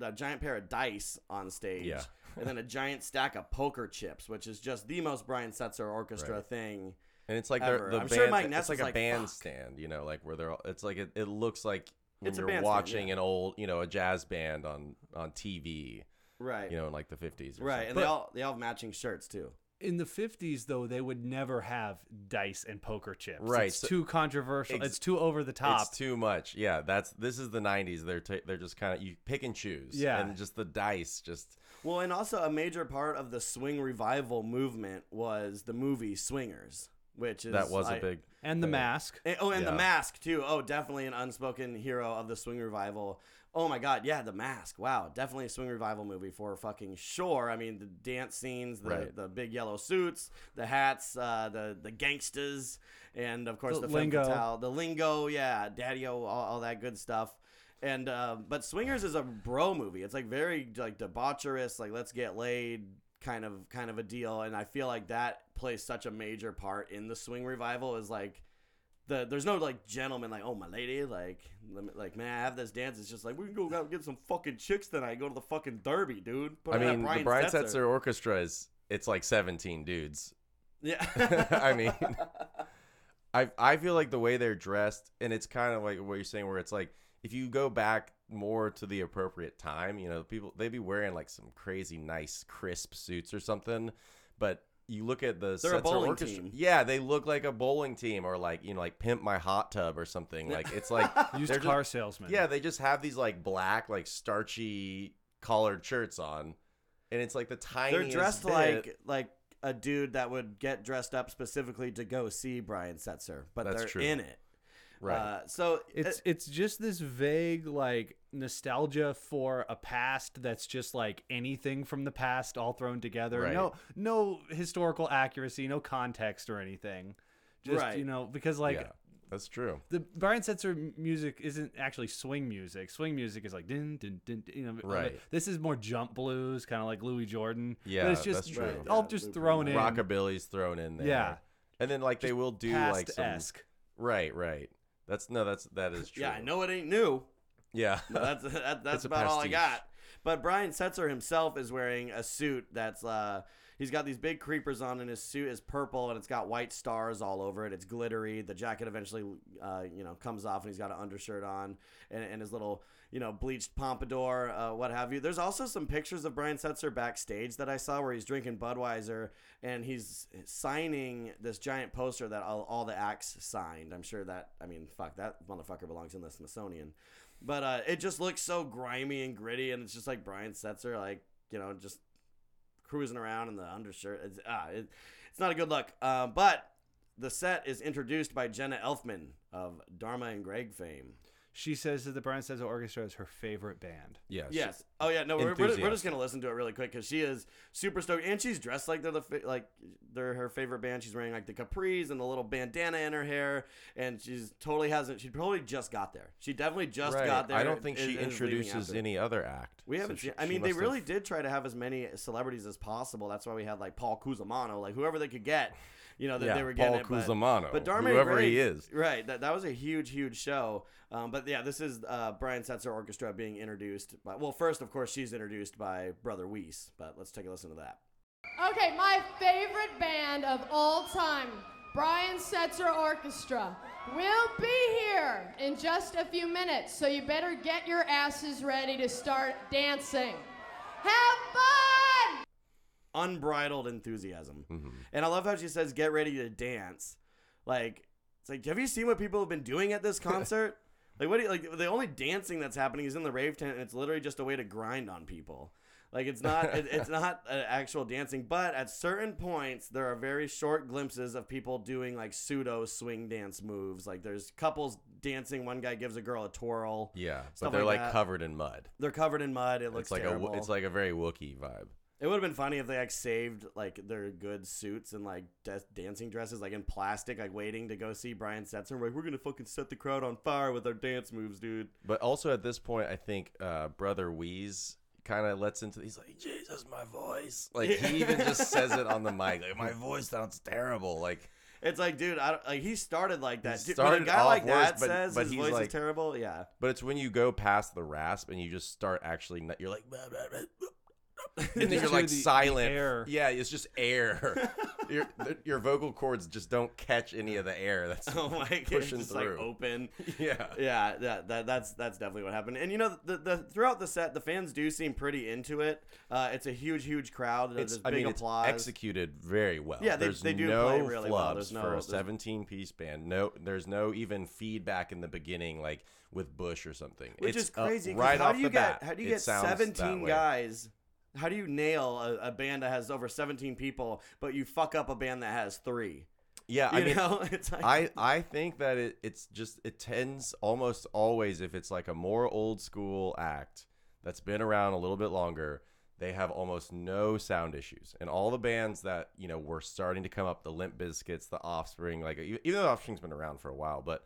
a giant pair of dice on stage. Yeah. and then a giant stack of poker chips, which is just the most Brian Setzer orchestra Right. thing. And it's like ever. they're, the I'm band, sure Mike Ness it's like was a like, "Fuck." bandstand, you know, like where they're all, it's like it, it looks like when It's a you're bandstand, watching yeah. an old, you know, a jazz band on on TV, Right. you know, in like the 50s. Or Right, and something. they all they all have matching shirts too. In the 50s, though, they would never have dice and poker chips. Right, It's so- too controversial. Ex- it's too over the top. It's too much. Yeah, that's this is the 90s. They're ta they're just kind of you pick and choose. Yeah. and just the dice just Well, and also a major part of the swing revival movement was the movie Swingers, which is that was I- a big and the thing. mask. and- oh, and Yeah. the mask too. Oh, definitely an unspoken hero of the swing revival. Oh my god, yeah, the mask. Wow, definitely a swing revival movie for fucking sure. I mean, the dance scenes, the, Right. the big yellow suits, the hats, uh, the the gangsters, and of course The the, lingo. fatale, the lingo, yeah, daddy-o, all, all that good stuff. And uh, but Swingers is a bro movie. It's like very like debaucherous, like let's get laid kind of kind of a deal. And I feel like that plays such a major part in the swing revival. Is like the there's no like gentleman like oh my lady like let me, like man I have this dance. It's just like we can go out and get some fucking chicks tonight. Go to the fucking Derby, dude. Put I mean, the Brian Setzer. Setzer Orchestra is it's like 17 dudes. Yeah. *laughs* I mean, I I feel like the way they're dressed, and it's kind of like what you're saying, where it's like if you go back more to the appropriate time, you know, people they'd be wearing like some crazy nice crisp suits or something, but you look at the They're a bowling orchestra, team. yeah, they look like a bowling team or like you know like pimp my hot tub or something. Like it's like *laughs* Used they're car just- salesman. yeah, they just have these like black like starchy collared shirts on, and it's like the tiny. They're dressed bit- like like a dude that would get dressed up specifically to go see Brian Setzer, but That's they're true. in it. Right. Uh, so It's it's just this vague like nostalgia for a past that's just like anything from the past all thrown together. Right. No no historical accuracy, no context or anything. Just Right. you know because like yeah, that's true. the Brian Setzer m- music isn't actually swing music. Swing music is like din din din. din, You know, Right. This is more jump blues, kind of like Louis Jordan. Yeah, but it's just that's true. Right, all yeah, just thrown in. Rockabilly's thrown in there. Yeah. and then like they will do like some past-esque. right, right. That's no, that's that is true. yeah, I know it ain't new. Yeah, *laughs* But that's that, *laughs* that's about all I got. But Brian Setzer himself is wearing a suit that's uh he's got these big creepers on and his suit is purple and it's got white stars all over it. It's glittery. The jacket eventually uh you know comes off and he's got an undershirt on and, and his little you know bleached pompadour uh, what have you. There's also some pictures of Brian Setzer backstage that I saw where he's drinking Budweiser and he's signing this giant poster that all, all the acts signed. I'm sure that I mean fuck that motherfucker belongs in the Smithsonian. But uh, it just looks so grimy and gritty, and it's just like Brian Setzer, like you know, just cruising around in the undershirt. It's ah, it, it's not a good look. Uh, but the set is introduced by Jenna Elfman of Dharma and Greg fame. She says that the Brian Setzer Orchestra is her favorite band. Yes. Yes. Oh yeah. No, we're, we're, we're just gonna listen to it really quick because she is super stoked, and she's dressed like they're the fa- like they're her favorite band. She's wearing like the capris and the little bandana in her hair, and she's totally hasn't. She probably just got there. She definitely just Right. got there. I don't think and- she and is introduces any other act. We haven't she- I mean, they really have- did try to have as many celebrities as possible. That's why we had like Paul Cusimano, like whoever they could get. You know that Yeah, they were getting Paul it, but- Cusimano, but Darmae whoever Gray- he is. right? That that was a huge, huge show. Um, but yeah, this is uh, Brian Setzer Orchestra being introduced. By, well, first, of course, she's introduced by Brother Wease. But let's take a listen to that. Okay, my favorite band of all time, Brian Setzer Orchestra, will be here in just a few minutes, so you better get your asses ready to start dancing. Have fun! Unbridled enthusiasm, Mm-hmm. and I love how she says, "Get ready to dance." Like it's like, have you seen what people have been doing at this *laughs* concert? like what? Do you, like the only dancing that's happening is in the rave tent, and it's literally just a way to grind on people. Like it's not it, it's *laughs* not an actual dancing, but at certain points there are very short glimpses of people doing like pseudo swing dance moves. Like there's couples dancing. One guy gives a girl a twirl. Yeah, but they're like, that. covered in mud. They're covered in mud. It looks It's like terrible. a it's like a very Wookiee vibe. It would have been funny if they like saved like their good suits and like da- dancing dresses like in plastic, like waiting to go see Brian Setzer. We're like, we're gonna fucking set the crowd on fire with our dance moves, dude. But also at this point, I think uh, Brother Wease kind of lets into. He's like, Jesus, my voice. Like he *laughs* even just says it on the mic. Like my voice sounds terrible. Like It's like, dude, I don't, like he started like that. Dude, when a started guy off like worse, that but- says but his voice like- is terrible. Yeah, But it's when you go past the rasp and you just start actually, you're like, "Blah, blah, blah, blah." *laughs* and then you're like the- the silent. air. Yeah, it's just air. *laughs* your, the- your vocal cords just don't catch any of the air that's *laughs* oh my pushing just through. like open. Yeah. yeah, that, that that's that's definitely what happened. And you know, the, the throughout the set, the fans do seem pretty into it. Uh, it's a huge, huge crowd. It's, I big mean, applause. it's executed very well. Yeah, they- there's they do no play really well. There's no- for a 17 piece band. No, there's no even feedback in the beginning, like with Bush or something. Which It's, is crazy. right how off do you the get bat, how do you get sounds that 17 way. guys? How do you nail a, a band that has over 17 people, but you fuck up a band that has three? Yeah, I You mean, know? *laughs* It's like- I I think that it it's just it tends almost always if it's like a more old school act that's been around a little bit longer, they have almost no sound issues. And all the bands that you know were starting to come up, the Limp Bizkits, the Offspring, like even though Offspring's been around for a while, but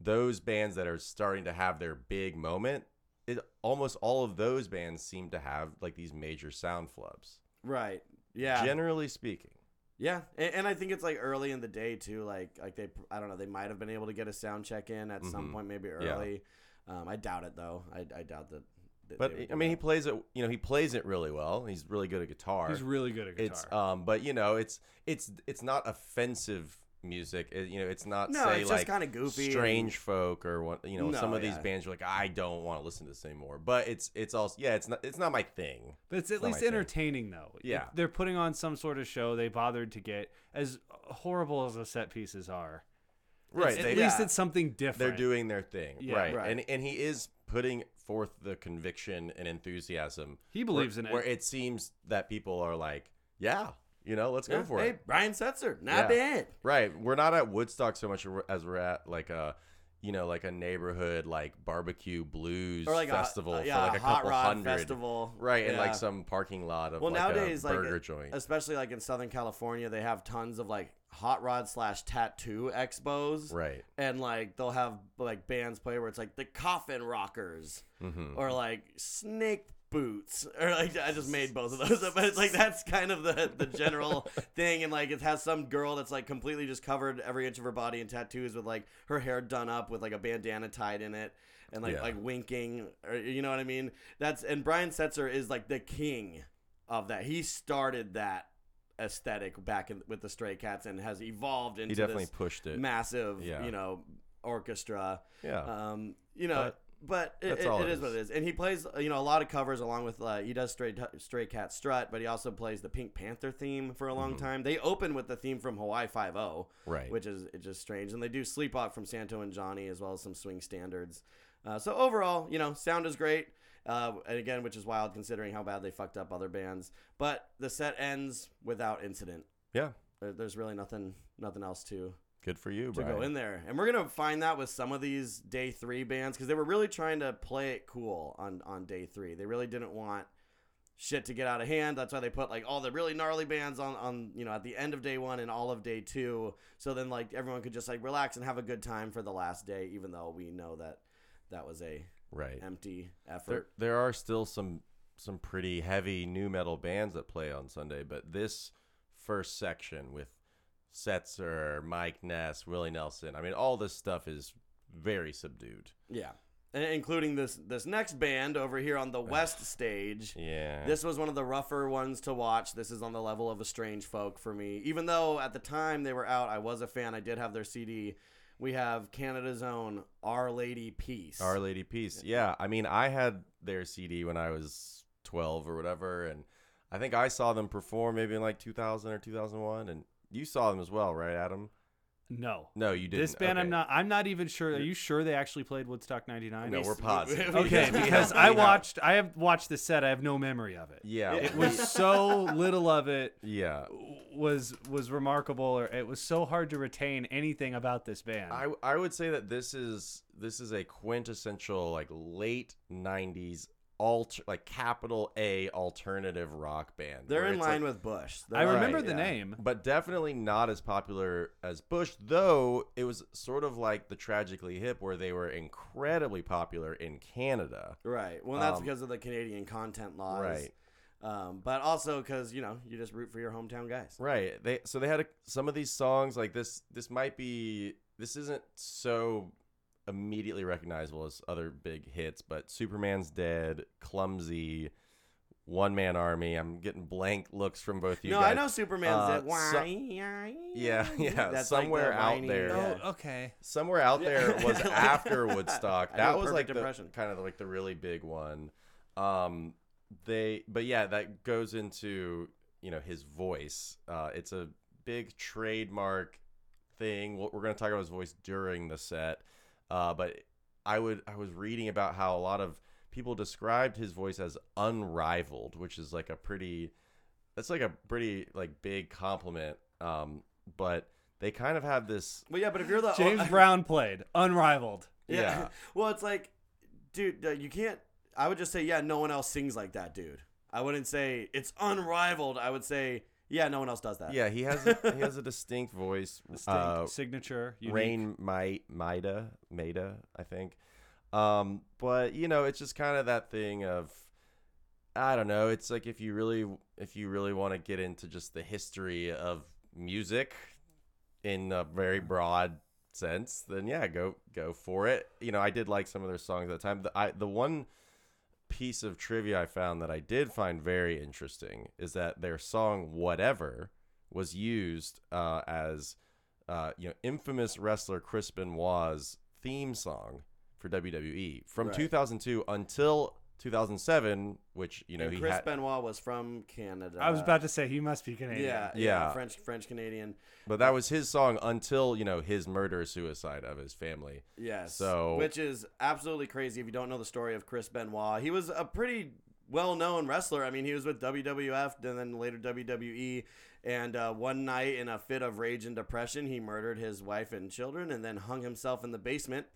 those bands that are starting to have their big moment, it almost all of those bands seem to have like these major sound flubs. Right. Yeah. Generally speaking. Yeah, and, and I think it's like early in the day too. Like like they, I don't know, they might have been able to get a sound check in at some Mhm. point, maybe Yeah. early. Um, I doubt it though. I, I doubt that. that But I do mean, he plays it. You know, he plays it really well. He's really good at guitar. He's really good at It's guitar. um, but you know, it's it's it's not offensive music. It- you know, it's not No, say it's like kinda goofy strange and- folk or what. You know, some No, of these bands are like, I don't want to listen to this anymore. But it's it's also yeah, it's not it's not my thing. But it's at not least my thing. entertaining, though. Yeah. they're putting on some sort of show. They bothered to get as horrible as the set pieces are. Right, they- at least yeah. it's something different. They're doing their thing, Yeah. right. Right. And and he is putting forth the conviction and enthusiasm. He believes where, in it. Where it seems that people are like, yeah, you know, let's Yeah, go for hey, it. Hey, Brian Setzer, not Yeah. bad. Right. We're not at Woodstock so much as we're at like a, you know, like a neighborhood like barbecue blues Or like a- festival uh, for yeah, like a a hot couple rod hundred. festival. Right. And like some parking lot of well like nowadays a like burger uh, joint. especially like in southern california they have tons of like hot rod slash tattoo expos Right. and like they'll have like bands play where it's like the coffin rockers Mhm. or like snake boots *laughs* or like i just made both of those up but it's like that's kind of the the general *laughs* thing and like it has some girl that's like completely just covered every inch of her body in tattoos with like her hair done up with like a bandana tied in it and like Yeah. like winking or you know what i mean that's and brian setzer is like the king of that he started that aesthetic back in, with the stray cats and has evolved into he definitely this pushed it. massive Yeah. you know orchestra Yeah. um you know but, that's it- it it is what it is. And he plays you know a lot of covers along with uh, he does stray stray cat strut but he also plays the pink panther theme for a long Mhm. time. They open with the theme from hawaii 5 Right. which is it's just strange. And they do sleepwalk from santo and johnny as well as some swing standards. Uh, so overall you know sound is great uh, and again which is wild considering how bad they fucked up other bands. But the set ends without incident. Yeah. there, there's really nothing nothing else to Good for you, to Brian. go in there. And we're gonna find that with some of these day three bands because they were really trying to play it cool on on day three. They really didn't want shit to get out of hand. That's why they put like all the really gnarly bands on on you know at the end of day one and all of day two. So then like everyone could just like relax and have a good time for the last day, even though we know that that was a Right. empty There, effort. there are still some some pretty heavy nu metal bands that play on Sunday, but this first section with Setzer, Mike Ness, Willie Nelson, I mean, all this stuff is very subdued. Yeah. And including this this next band over here on the west stage. Yeah. This was one of the rougher ones to watch. This is on the level of a strange folk for me. Even though at the time they were out, I was a fan. I did have their CD. We have Canada's own Our Lady Peace. Our Lady Peace. Yeah, I mean, I had their CD when I was 12 or whatever, and I think I saw them perform maybe in like 2000 or 2001, and you saw them as well, right, Adam? No. No, you didn't. This band, I'm not. I'm not even sure. Are you sure they actually played Woodstock '99? No, we're positive. Okay, *laughs* because *laughs* I watched. I have watched the set. I have no memory of it. Yeah. it was so little of it. Yeah. was was remarkable, or it was so hard to retain anything about this band. I I would say that this is this is a quintessential like late 90s alter like capital A alternative rock band. They're where in it's line like- with Bush. I They're remember like- the yeah. name. but definitely not as popular as Bush, though it was sort of like the Tragically Hip, where they were incredibly popular in Canada. Right. Well, that's Um, because of the Canadian content laws. Right. Um, but also because you know you just root for your hometown guys. Right. They so they had a, some of these songs like this. This might be this isn't so immediately recognizable as other big hits, but Superman's Dead, Clumsy, One Man Army. I'm getting blank looks from both you guys. no, guys. I know Superman's Uh, dead. so- yeah, *laughs* yeah. That's like somewhere the out whiny- there. yeah. Oh, okay. Somewhere out there was *laughs* after Woodstock. *laughs* I That a was like perfect the kind of like the really big one. Um, they, but yeah, that goes into you know his voice. Uh, it's a big trademark thing. We're going to talk about his voice during the set. Uh, but I would I was reading about how a lot of people described his voice as unrivaled, which is like a pretty that's like a pretty like big compliment. Um, but they kind of have this Well, yeah, but if you're the *laughs* James *laughs* Brown played unrivaled. yeah. yeah. *laughs* well, it's like, dude, uh, you can't. I would just say, yeah, no one else sings like that, dude. I wouldn't say it's unrivaled. I would say, yeah, no one else does that. Yeah, he has a, he has a distinct voice. *laughs* Distinct uh, signature. Unique. Raine might Maida Maida, I think. Um, but you know, it's just kind of that thing of I don't know. It's like if you really if you really want to get into just the history of music in a very broad sense, then yeah, go go for it. You know, I did like some of their songs at the time. The, I the one piece of trivia I found that I did find very interesting is that their song "Whatever" was used uh, as uh, you know infamous wrestler Chris Benoit's theme song for WWE from Right. 2002 until 2007, which you know And he Chris had. Benoit was from Canada. I was about to say he must be Canadian. Yeah, yeah, Yeah. French, French Canadian. but that was his song until you know his murder suicide of his family. Yes. So- which is absolutely crazy if you don't know the story of Chris Benoit. He was a pretty well-known wrestler. I mean, he was with WWF and then later WWE. And uh, one night, in a fit of rage and depression, he murdered his wife and children, and then hung himself in the basement.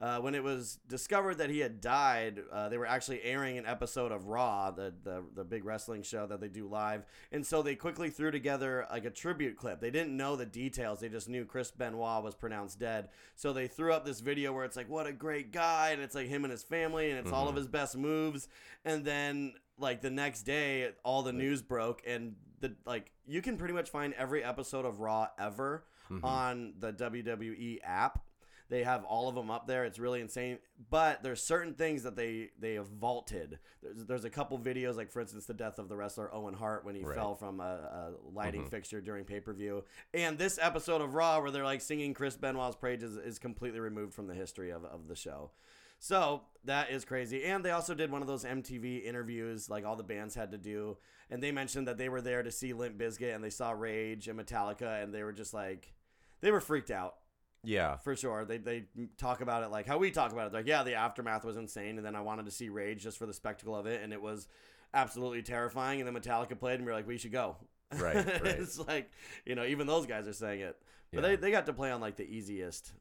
Uh, when it was discovered that he had died, uh, they were actually airing an episode of Raw, the, the the big wrestling show that they do live, and so they quickly threw together like a tribute clip. They didn't know the details; they just knew Chris Benoit was pronounced dead. So they threw up this video where it's like, "What a great guy," and it's like him and his family, and it's all of his best moves. And then like the next day, all the news broke, and the like you can pretty much find every episode of Raw ever on the WWE app. They have all of them up there. It's really insane. But there's certain things that they they have vaulted. There's, there's a couple videos, like for instance, the death of the wrestler Owen Hart when he Right. fell from a, a lighting mm-hmm. fixture during pay per view. And this episode of Raw where they're like singing Chris Benoit's praises is completely removed from the history of, of the show. So that is crazy. And they also did one of those MTV interviews, like all the bands had to do. And they mentioned that they were there to see Limp Bizkit and they saw Rage and Metallica, and they were just like, they were freaked out Yeah, for sure. They they talk about it like how we talk about it. They're like, yeah, the aftermath was insane, and then I wanted to see Rage just for the spectacle of it, and it was absolutely terrifying. And then Metallica played, and we are like, we should go. Right, *laughs* right. it's like you know, even those guys are saying it, but Yeah. they they got to play on like the easiest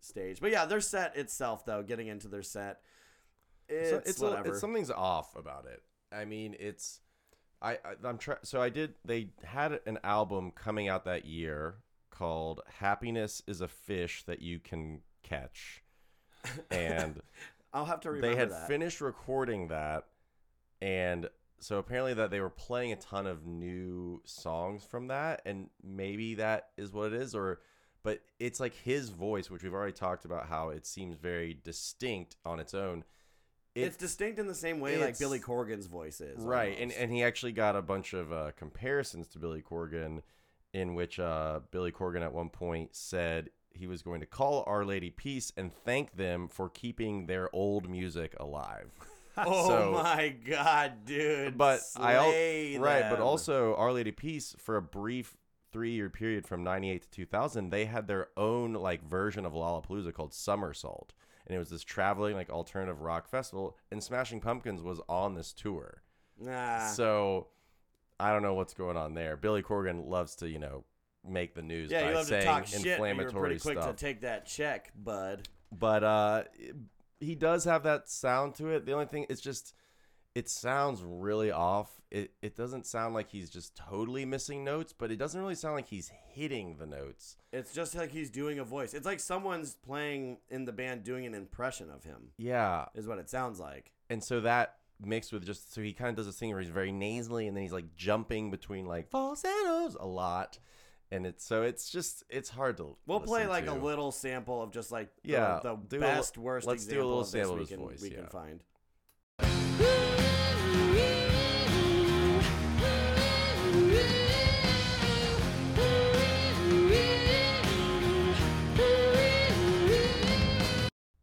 stage. But yeah, their set itself, though, getting into their set, it's, So it's, a- whatever. it's something's off about it. I mean, it's I, I I'm trying. So I did. They had an album coming out that year called "Happiness Is a Fish That You Can Catch," *laughs* and I'll have to remember they had that. finished recording that, and so apparently that they were playing a ton of new songs from that, and maybe that is what it is, or. But it's like his voice, which we've already talked about, how it seems very distinct on its own. It- it's distinct in the same way like Billy Corgan's voice is. right and and he actually got a bunch of uh, comparisons to billy corgan in which uh, billy corgan at one point said he was going to call our lady peace and thank them for keeping their old music alive *laughs* oh So- my god, dude! but i Slay al- right but also our lady peace for a brief three year period from 98 to 2000 they had their own like version of lollapalooza called Summersault and it was this traveling like alternative rock festival and smashing pumpkins was on this tour Nah. so I don't know what's going on there. Billy Corgan loves to, you know, make the news yeah, by you love to saying talk shit. but You're inflammatory pretty quick stuff. to take that check, bud. but uh he does have that sound to it. The only thing it's just it sounds really off. It it doesn't sound like he's just totally missing notes, but it doesn't really sound like he's hitting the notes. It's just like he's doing a voice. It's like someone's playing in the band doing an impression of him. Yeah. Is what it sounds like. And so that mixed with just so he kind of does this thing where he's very nasally and then he's like jumping between like falsettos a lot. And it's so it's just it's hard to We'll play like a little sample of just like Yeah, the, a best worst let's do a little of sample of we his can, voice, we can find.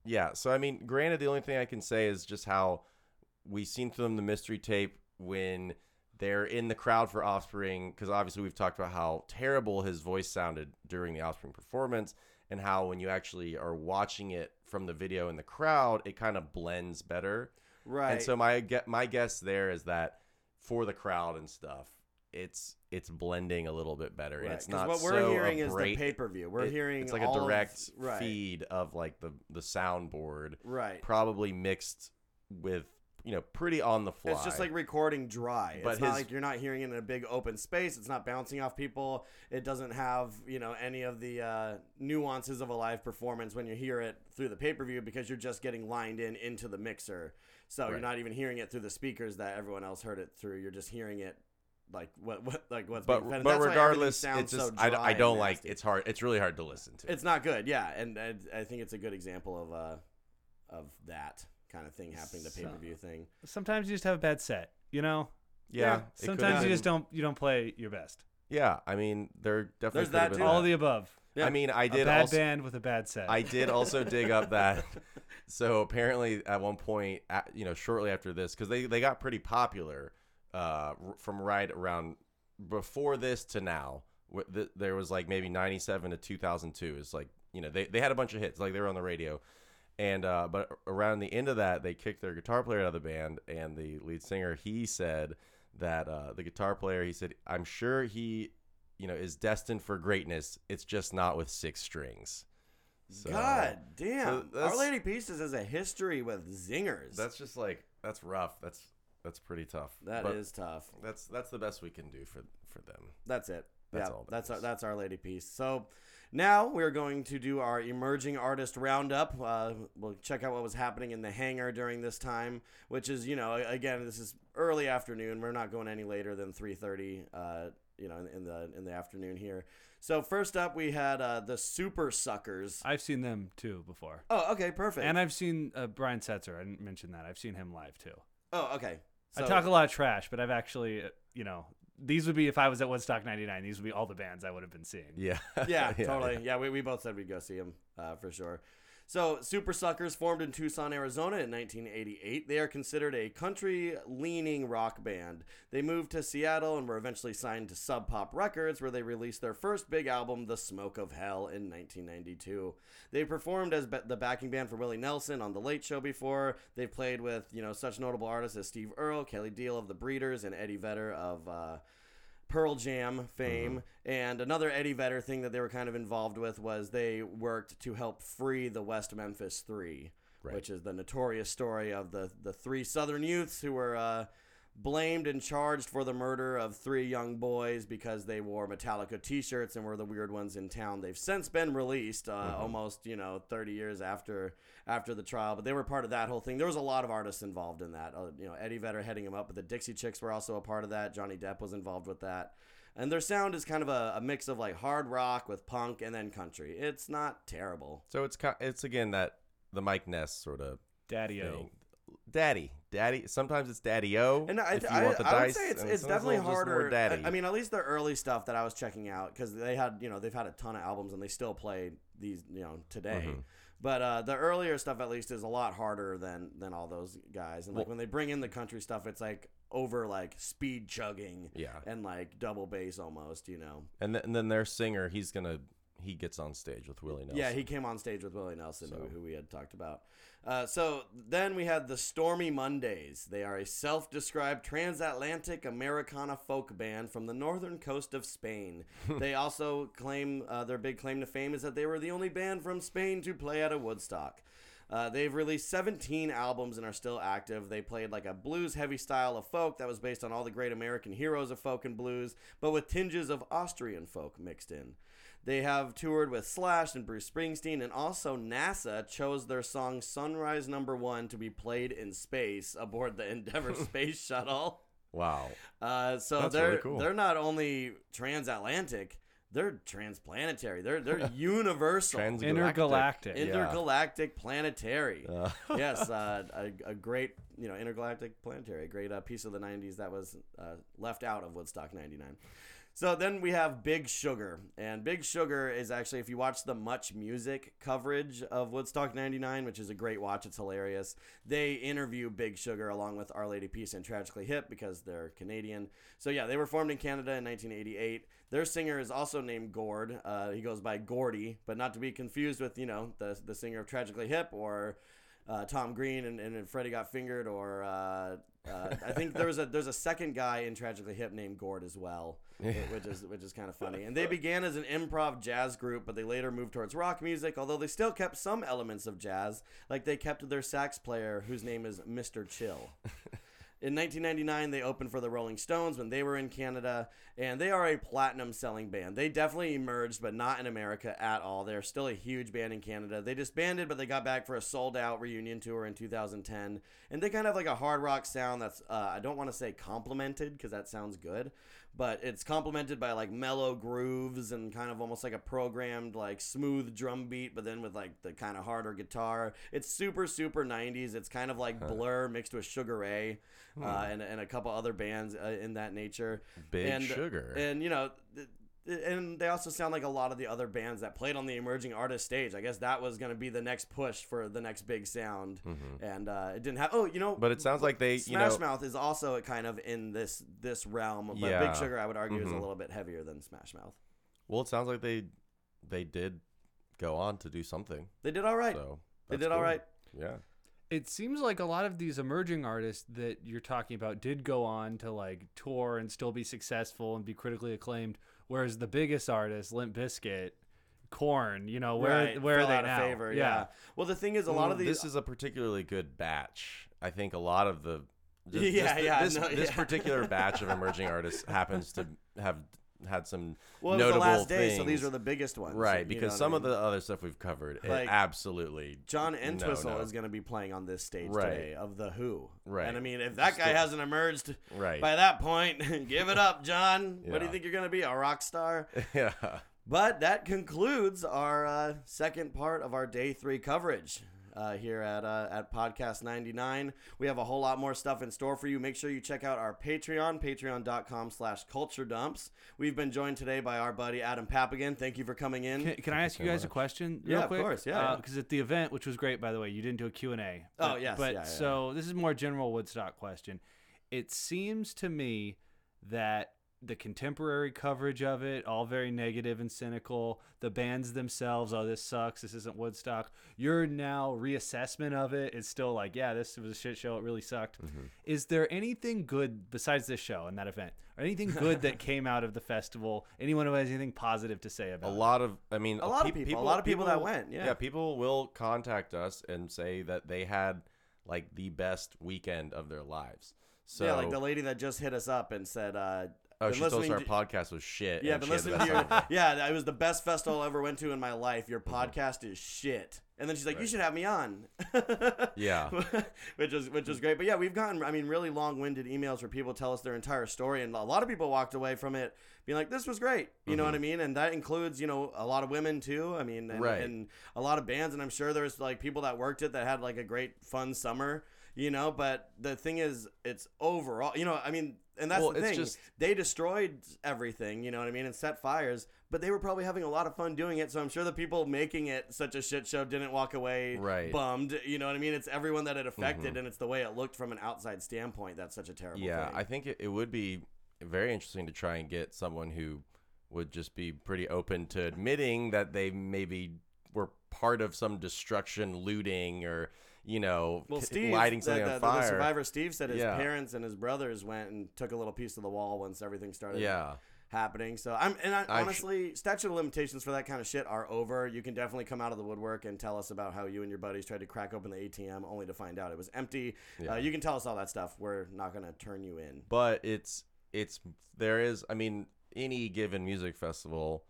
Yeah, so I mean, granted, the only thing I can say is just how we seen through them the mystery tape when they're in the crowd for Offspring, because obviously we've talked about how terrible his voice sounded during the Offspring performance, and how when you actually are watching it from the video in the crowd, it kind of blends better. Right. And so my ge- my guess there is that for the crowd and stuff, it's it's blending a little bit better. Right, It's not what we're so hearing is the pay-per-view. We're it- hearing it's like a of- direct right. feed of like the the soundboard, Right. Probably mixed with you know pretty on the fly. It's just like recording dry. But it's not like you're not hearing it in a big open space. It's not bouncing off people. It doesn't have you know any of the uh, nuances of a live performance when you hear it through the pay per view because you're just getting lined in into the mixer. So you're not even hearing it through the speakers that everyone else heard it through. You're just hearing it like what what like what's but but that's regardless, it's just so I, I don't like it's hard. It's really hard to listen to. It's not good, yeah, and I, I think it's a good example of uh of that kind of thing happening. The So- pay per view thing. Sometimes you just have a bad set, you know. Yeah, it Sometimes you just don't you don't play your best. Yeah, I mean, there definitely There's could that been too. All of the above. I mean, I A did bad also, band with a bad set. I did also dig up that. *laughs* So apparently, at one point, at, you know, shortly after this, because they they got pretty popular uh, from right around before this to now. wh- There was like maybe ninety seven to two thousand two. It's like you know they they had a bunch of hits, like they were on the radio. And uh, but around the end of that, they kicked their guitar player out of the band, and the lead singer he said that uh, the guitar player he said I'm sure he you know is destined for greatness. It's just not with six strings. So- God so damn! Our Lady Peace's has a history with zingers. That's just like that's rough. That's that's pretty tough. That That is tough. That's that's the best we can do for for them. That's it. That's yeah, all that that's our, that's our lady peace. So now we're going to do our emerging artist roundup. Uh, we'll check out what was happening in the hangar during this time, which is you know again this is early afternoon. We're not going any later than three thirty. Uh, you know in, in the in the afternoon here. So first up we had uh, the Supersuckers. I've seen them too before. Oh, okay, perfect. And I've seen uh, Brian Setzer. I didn't mention that. I've seen him live too. oh, okay. I talk a lot of trash, but I've actually, uh, you know, these would be if I was at Woodstock '99. These would be all the bands I would have been seeing. Yeah. yeah, *laughs* totally. Yeah, we, we both said we'd go see them uh, for sure. So, Supersuckers formed in Tucson, Arizona in 1988. They are considered a country leaning rock band. They moved to Seattle and were eventually signed to Sub Pop Records, where they released their first big album, The Smoke of Hell, in 1992. They performed as ba- the backing band for Willie Nelson on The Late Show before. They've played with, you know, such notable artists as Steve Earle, Kelley Deal of The Breeders, and Eddie Vedder of. Uh, Pearl Jam fame. Mm-hmm. And another Eddie Vedder thing that they were kind of involved with was they worked to help free the West Memphis Three, Right. which is the notorious story of the, the three Southern youths who were uh, blamed and charged for the murder of three young boys because they wore Metallica T-shirts and were the weird ones in town. They've since been released, uh, Mm-hmm. almost you know 30 years after after the trial, but they were part of that whole thing. There was a lot of artists involved in that. Uh, you know, Eddie Vedder heading them up, but the Dixie Chicks were also a part of that. Johnny Depp was involved with that. And their sound is kind of a, a mix of like hard rock with punk and then country. It's not terrible. So it's it's again that the Mike Ness sort of Daddy O. thing. Daddy, daddy. Sometimes it's daddy o. And I, if you I, want the I would say it's, it's definitely a little just more harder. Daddy. I, I mean, at least the early stuff that I was checking out because they had, you know, they've had a ton of albums and they still play these, you know, today. Mhm. But uh, the earlier stuff, at least, is a lot harder than than all those guys. And like Well- when they bring in the country stuff, it's like over like speed chugging yeah. and like double bass almost, you know. And, th- and then their singer, he's gonna he gets on stage with Willie Nelson. Yeah, he came on stage with Willie Nelson, So- who we had talked about. Uh, so then we had the Stormy Mondays. They are a self described transatlantic Americana folk band from the northern coast of Spain. *laughs* they also claim uh, their big claim to fame is that they were the only band from Spain to play at a Woodstock. Uh, they've released 17 albums and are still active. They played like a blues heavy style of folk that was based on all the great American heroes of folk and blues, but with tinges of Asturian folk mixed in. They have toured with Slash and Bruce Springsteen, and also NASA chose their song Sunrise Number One to be played in space aboard the Endeavour *laughs* space shuttle. Wow. Uh, so That's they're really cool. they're not only transatlantic, they're transplanetary. They're they're *laughs* universal. Intergalactic. Yeah. Intergalactic planetary. Uh, *laughs* yes, uh, a, a great, you know, intergalactic planetary, a great uh, piece of the 90s that was uh, left out of Woodstock 99. So then we have Big Sugar. And Big Sugar is actually, if you watch the Much Music coverage of Woodstock 99, which is a great watch, it's hilarious, they interview Big Sugar along with Our Lady Peace and Tragically Hip because they're Canadian. So yeah, they were formed in Canada in 1988. Their singer is also named Gord. Uh, he goes by Gordy, but not to be confused with, you know, the, the singer of Tragically Hip or uh, Tom Green and, and Freddy Got Fingered, or uh, uh, I think there was a there's a second guy in Tragically Hip named Gord as well, which is which is kind of funny. And they began as an improv jazz group, but they later moved towards rock music. Although they still kept some elements of jazz, like they kept their sax player, whose name is Mr. Chill. *laughs* In 1999, they opened for the Rolling Stones when they were in Canada, and they are a platinum selling band. They definitely emerged, but not in America at all. They're still a huge band in Canada. They disbanded, but they got back for a sold out reunion tour in 2010. And they kind of have like a hard rock sound that's, uh, I don't want to say complimented because that sounds good, but it's complemented by like mellow grooves and kind of almost like a programmed, like smooth drum beat, but then with like the kind of harder guitar. It's super, super 90s. It's kind of like Blur mixed with Sugar Ray uh, and, and a couple other bands uh, in that nature. Big and, Sugar. And, you know, th- and they also sound like a lot of the other bands that played on the emerging artist stage. I guess that was going to be the next push for the next big sound, and uh, it didn't have. Oh, you know, Mm-hmm. But it sounds like they, you Smash know- Mouth is also kind of in this this realm, but Yeah. Big Sugar, I would argue, is a Mhm. little bit heavier than Smash Mouth. well, it sounds like they they did go on to do something. They did all right. So They did all cool. right. Yeah. It seems like a lot of these emerging artists that you're talking about did go on to like tour and still be successful and be critically acclaimed, whereas the biggest artists, Limp Bizkit, Korn, you know, where right. where are they out now? Of favor, yeah. Well, the thing is, a lot Well, of these. This is a particularly good batch. I think a lot of the. just- *laughs* Yeah, just the- yeah, This, no, this yeah. particular batch of *laughs* emerging artists happens to have had some well, it was the notable last day, things. so these are the biggest ones, right? Because what I some of the other stuff we've covered, it Like, absolutely John Entwistle no. is going to be playing on this stage Right. today of the Who. Right. And I mean, if that guy Still- hasn't emerged Right. by that point, *laughs* give it up, John. What do you think you're going to be, a rock star? *laughs* yeah. But that concludes our uh, second part of our day three coverage. Uh, here at uh, at podcast 99 we have a whole lot more stuff in store for you make sure you check out our patreon patreon.com slash culture dumps we've been joined today by our buddy adam papagan thank you for coming in Can, can I ask you guys a question? Real quick? Yeah, of course, yeah, yeah. Because at the event, which was great, by the way, you didn't do a Q&A. Oh, But- yes, But yeah, yeah. so this is more general Woodstock question. It seems to me that the contemporary coverage of it, all very negative and cynical. The bands themselves, oh, this sucks. This isn't Woodstock. Your now reassessment of it is still like, yeah, this was a shit show. It really sucked. Mm-hmm. Is there anything good besides this show and that event? Or anything good that *laughs* came out of the festival? Anyone who has anything positive to say a about it? lot of i mean A lot pe- of people- a lot of people that went, yeah. yeah people will contact us and say that they had like the best weekend of their lives so yeah, like the lady that just hit us up and said, uh, oh she told us our to- podcast was shit Yeah, been she had the listening to your *laughs* yeah. It was the best festival I ever went to in my life. Your podcast is shit. And then she's like, "You should have me on." *laughs* Yeah. which is which is great. But yeah, we've gotten I mean really long-winded emails where people tell us their entire story, and a lot of people walked away from it being like, "This was great." You know what I mean? And that includes you know a lot of women too. I mean, and, Mm-hmm. Right. and a lot of bands, and I'm sure there's like people that worked it that had like a great fun summer. You know, but the thing is, it's overall. You know, I mean, and that's Well, the thing. just- they destroyed everything. You know what I mean, and set fires. But they were probably having a lot of fun doing it. So I'm sure the people making it such a shit show didn't walk away Right. bummed. You know what I mean? It's everyone that it affected, Mhm. and it's the way it looked from an outside standpoint. That's such a terrible. yeah thing. i think it, it would be very interesting to try and get someone who would just be pretty open to admitting that they maybe were part of some destruction looting or you know Well, Steve, lighting the, something the, on the survivor Steve said his Yeah. parents and his brothers went and took a little piece of the wall once everything started. Yeah. Happening, so I'm and I, honestly, statute of limitations for that kind of shit are over. You can definitely come out of the woodwork and tell us about how you and your buddies tried to crack open the ATM only to find out it was empty. Yeah. Uh, you can tell us all that stuff. We're not gonna turn you in. but it's it's there is i mean any given music festival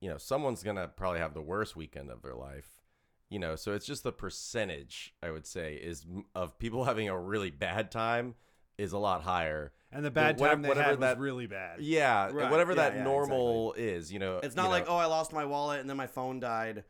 you know someone's gonna probably have the worst weekend of their life you know so it's just the percentage i would say is of people *laughs* having a really bad time is a lot higher And the bad Whatever- time they whatever had that- was really bad. yeah Right, whatever yeah, that yeah, normal is you know It's not you like know. oh I lost my wallet and then my phone died,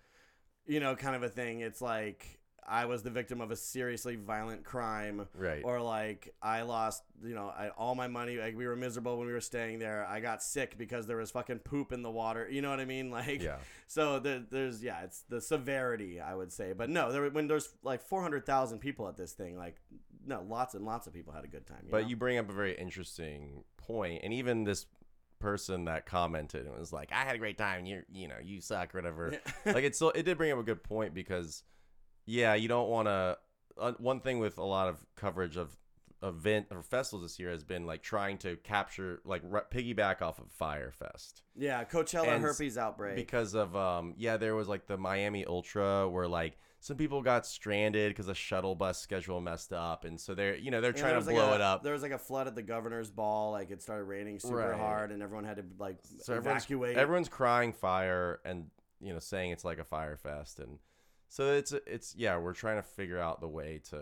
you know, kind of a thing. It's like I was the victim of a seriously violent crime, Right. Or like I lost, you know, I, all my money. Like we were miserable when we were staying there. I got sick because there was fucking poop in the water. You know what I mean? *laughs* Like Yeah. So the, there's yeah, it's the severity I would say, but no, there when there's like four hundred thousand people at this thing, like no, lots and lots of people had a good time. You but know? you bring up a very interesting point and even this person that commented and was like i had a great time you you know you suck or whatever like it's still it did bring up a good point because yeah you don't want to uh, one thing with a lot of coverage of event or festivals this year has been like trying to capture like re- piggyback off of Fyre Fest yeah, Coachella And herpes outbreak. because of um yeah there was like the miami ultra where like some people got stranded because the shuttle bus schedule messed up and so they're you know they're trying to like blow a- it up There was like a flood at the governor's ball. Like it started raining super Right. hard, and everyone had to like so everyone's, evacuate. everyone's crying fire and you know saying it's like a Fyre Fest and so it's it's yeah we're trying to figure out the way to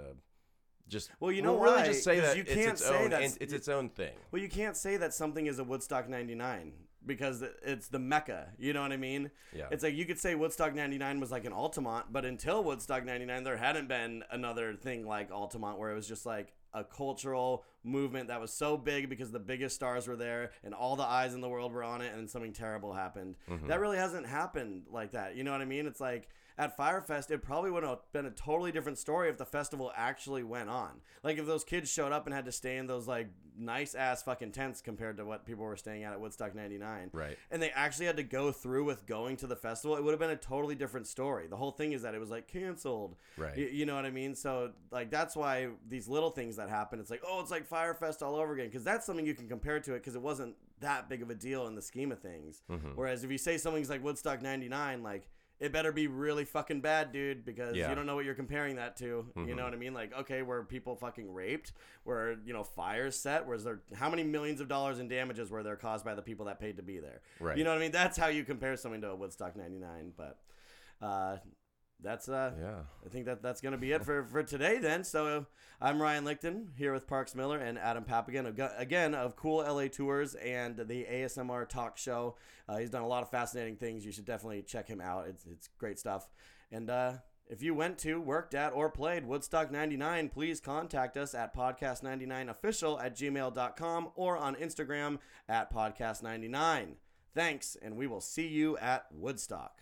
just Well, you know we'll why? really just say that you it's can't its say own that's- it's its own thing Well, you can't say that something is a Woodstock 99 because it's the mecca. You know what I mean? Yeah. It's like you could say Woodstock 99 was like an Altamont, but until Woodstock 99, there hadn't been another thing like Altamont where it was just like a cultural movement that was so big because the biggest stars were there and all the eyes in the world were on it and something terrible happened. Mhm. That really hasn't happened like that. You know what I mean? It's like at Fyre Fest, it probably would have been a totally different story if the festival actually went on. Like if those kids showed up and had to stay in those like nice ass fucking tents compared to what people were staying at at Woodstock 99. Right. And they actually had to go through with going to the festival, it would have been a totally different story. The whole thing is that it was like canceled. Right. Y- you know what I mean? So like that's why these little things that happen, it's like, oh, it's like Fyre Fest all over again. Because that's something you can compare to it because it wasn't that big of a deal in the scheme of things. Mhm. Whereas if you say something's like Woodstock 99, like it better be really fucking bad, dude, because Yeah. you don't know what you're comparing that to. You Mhm. know what I mean? Like, okay, were people fucking raped? Were, you know, fires set? Was there, how many millions of dollars in damages were there caused by the people that paid to be there? Right. You know what I mean? That's how you compare something to a Woodstock 99. But, uh, that's uh yeah I think that that's gonna be it for for today then. So I'm Ryan Lichten here with Parks Miller and Adam Papagan ag- again of Cool LA Tours and the ASMR Talk Show. Uh, he's done a lot of fascinating things. You should definitely check him out. It's it's great stuff. And uh, if you went to, worked at, or played Woodstock 99, please contact us at podcast99official at gmail.com or on Instagram at podcast99. Thanks, and we will see you at Woodstock.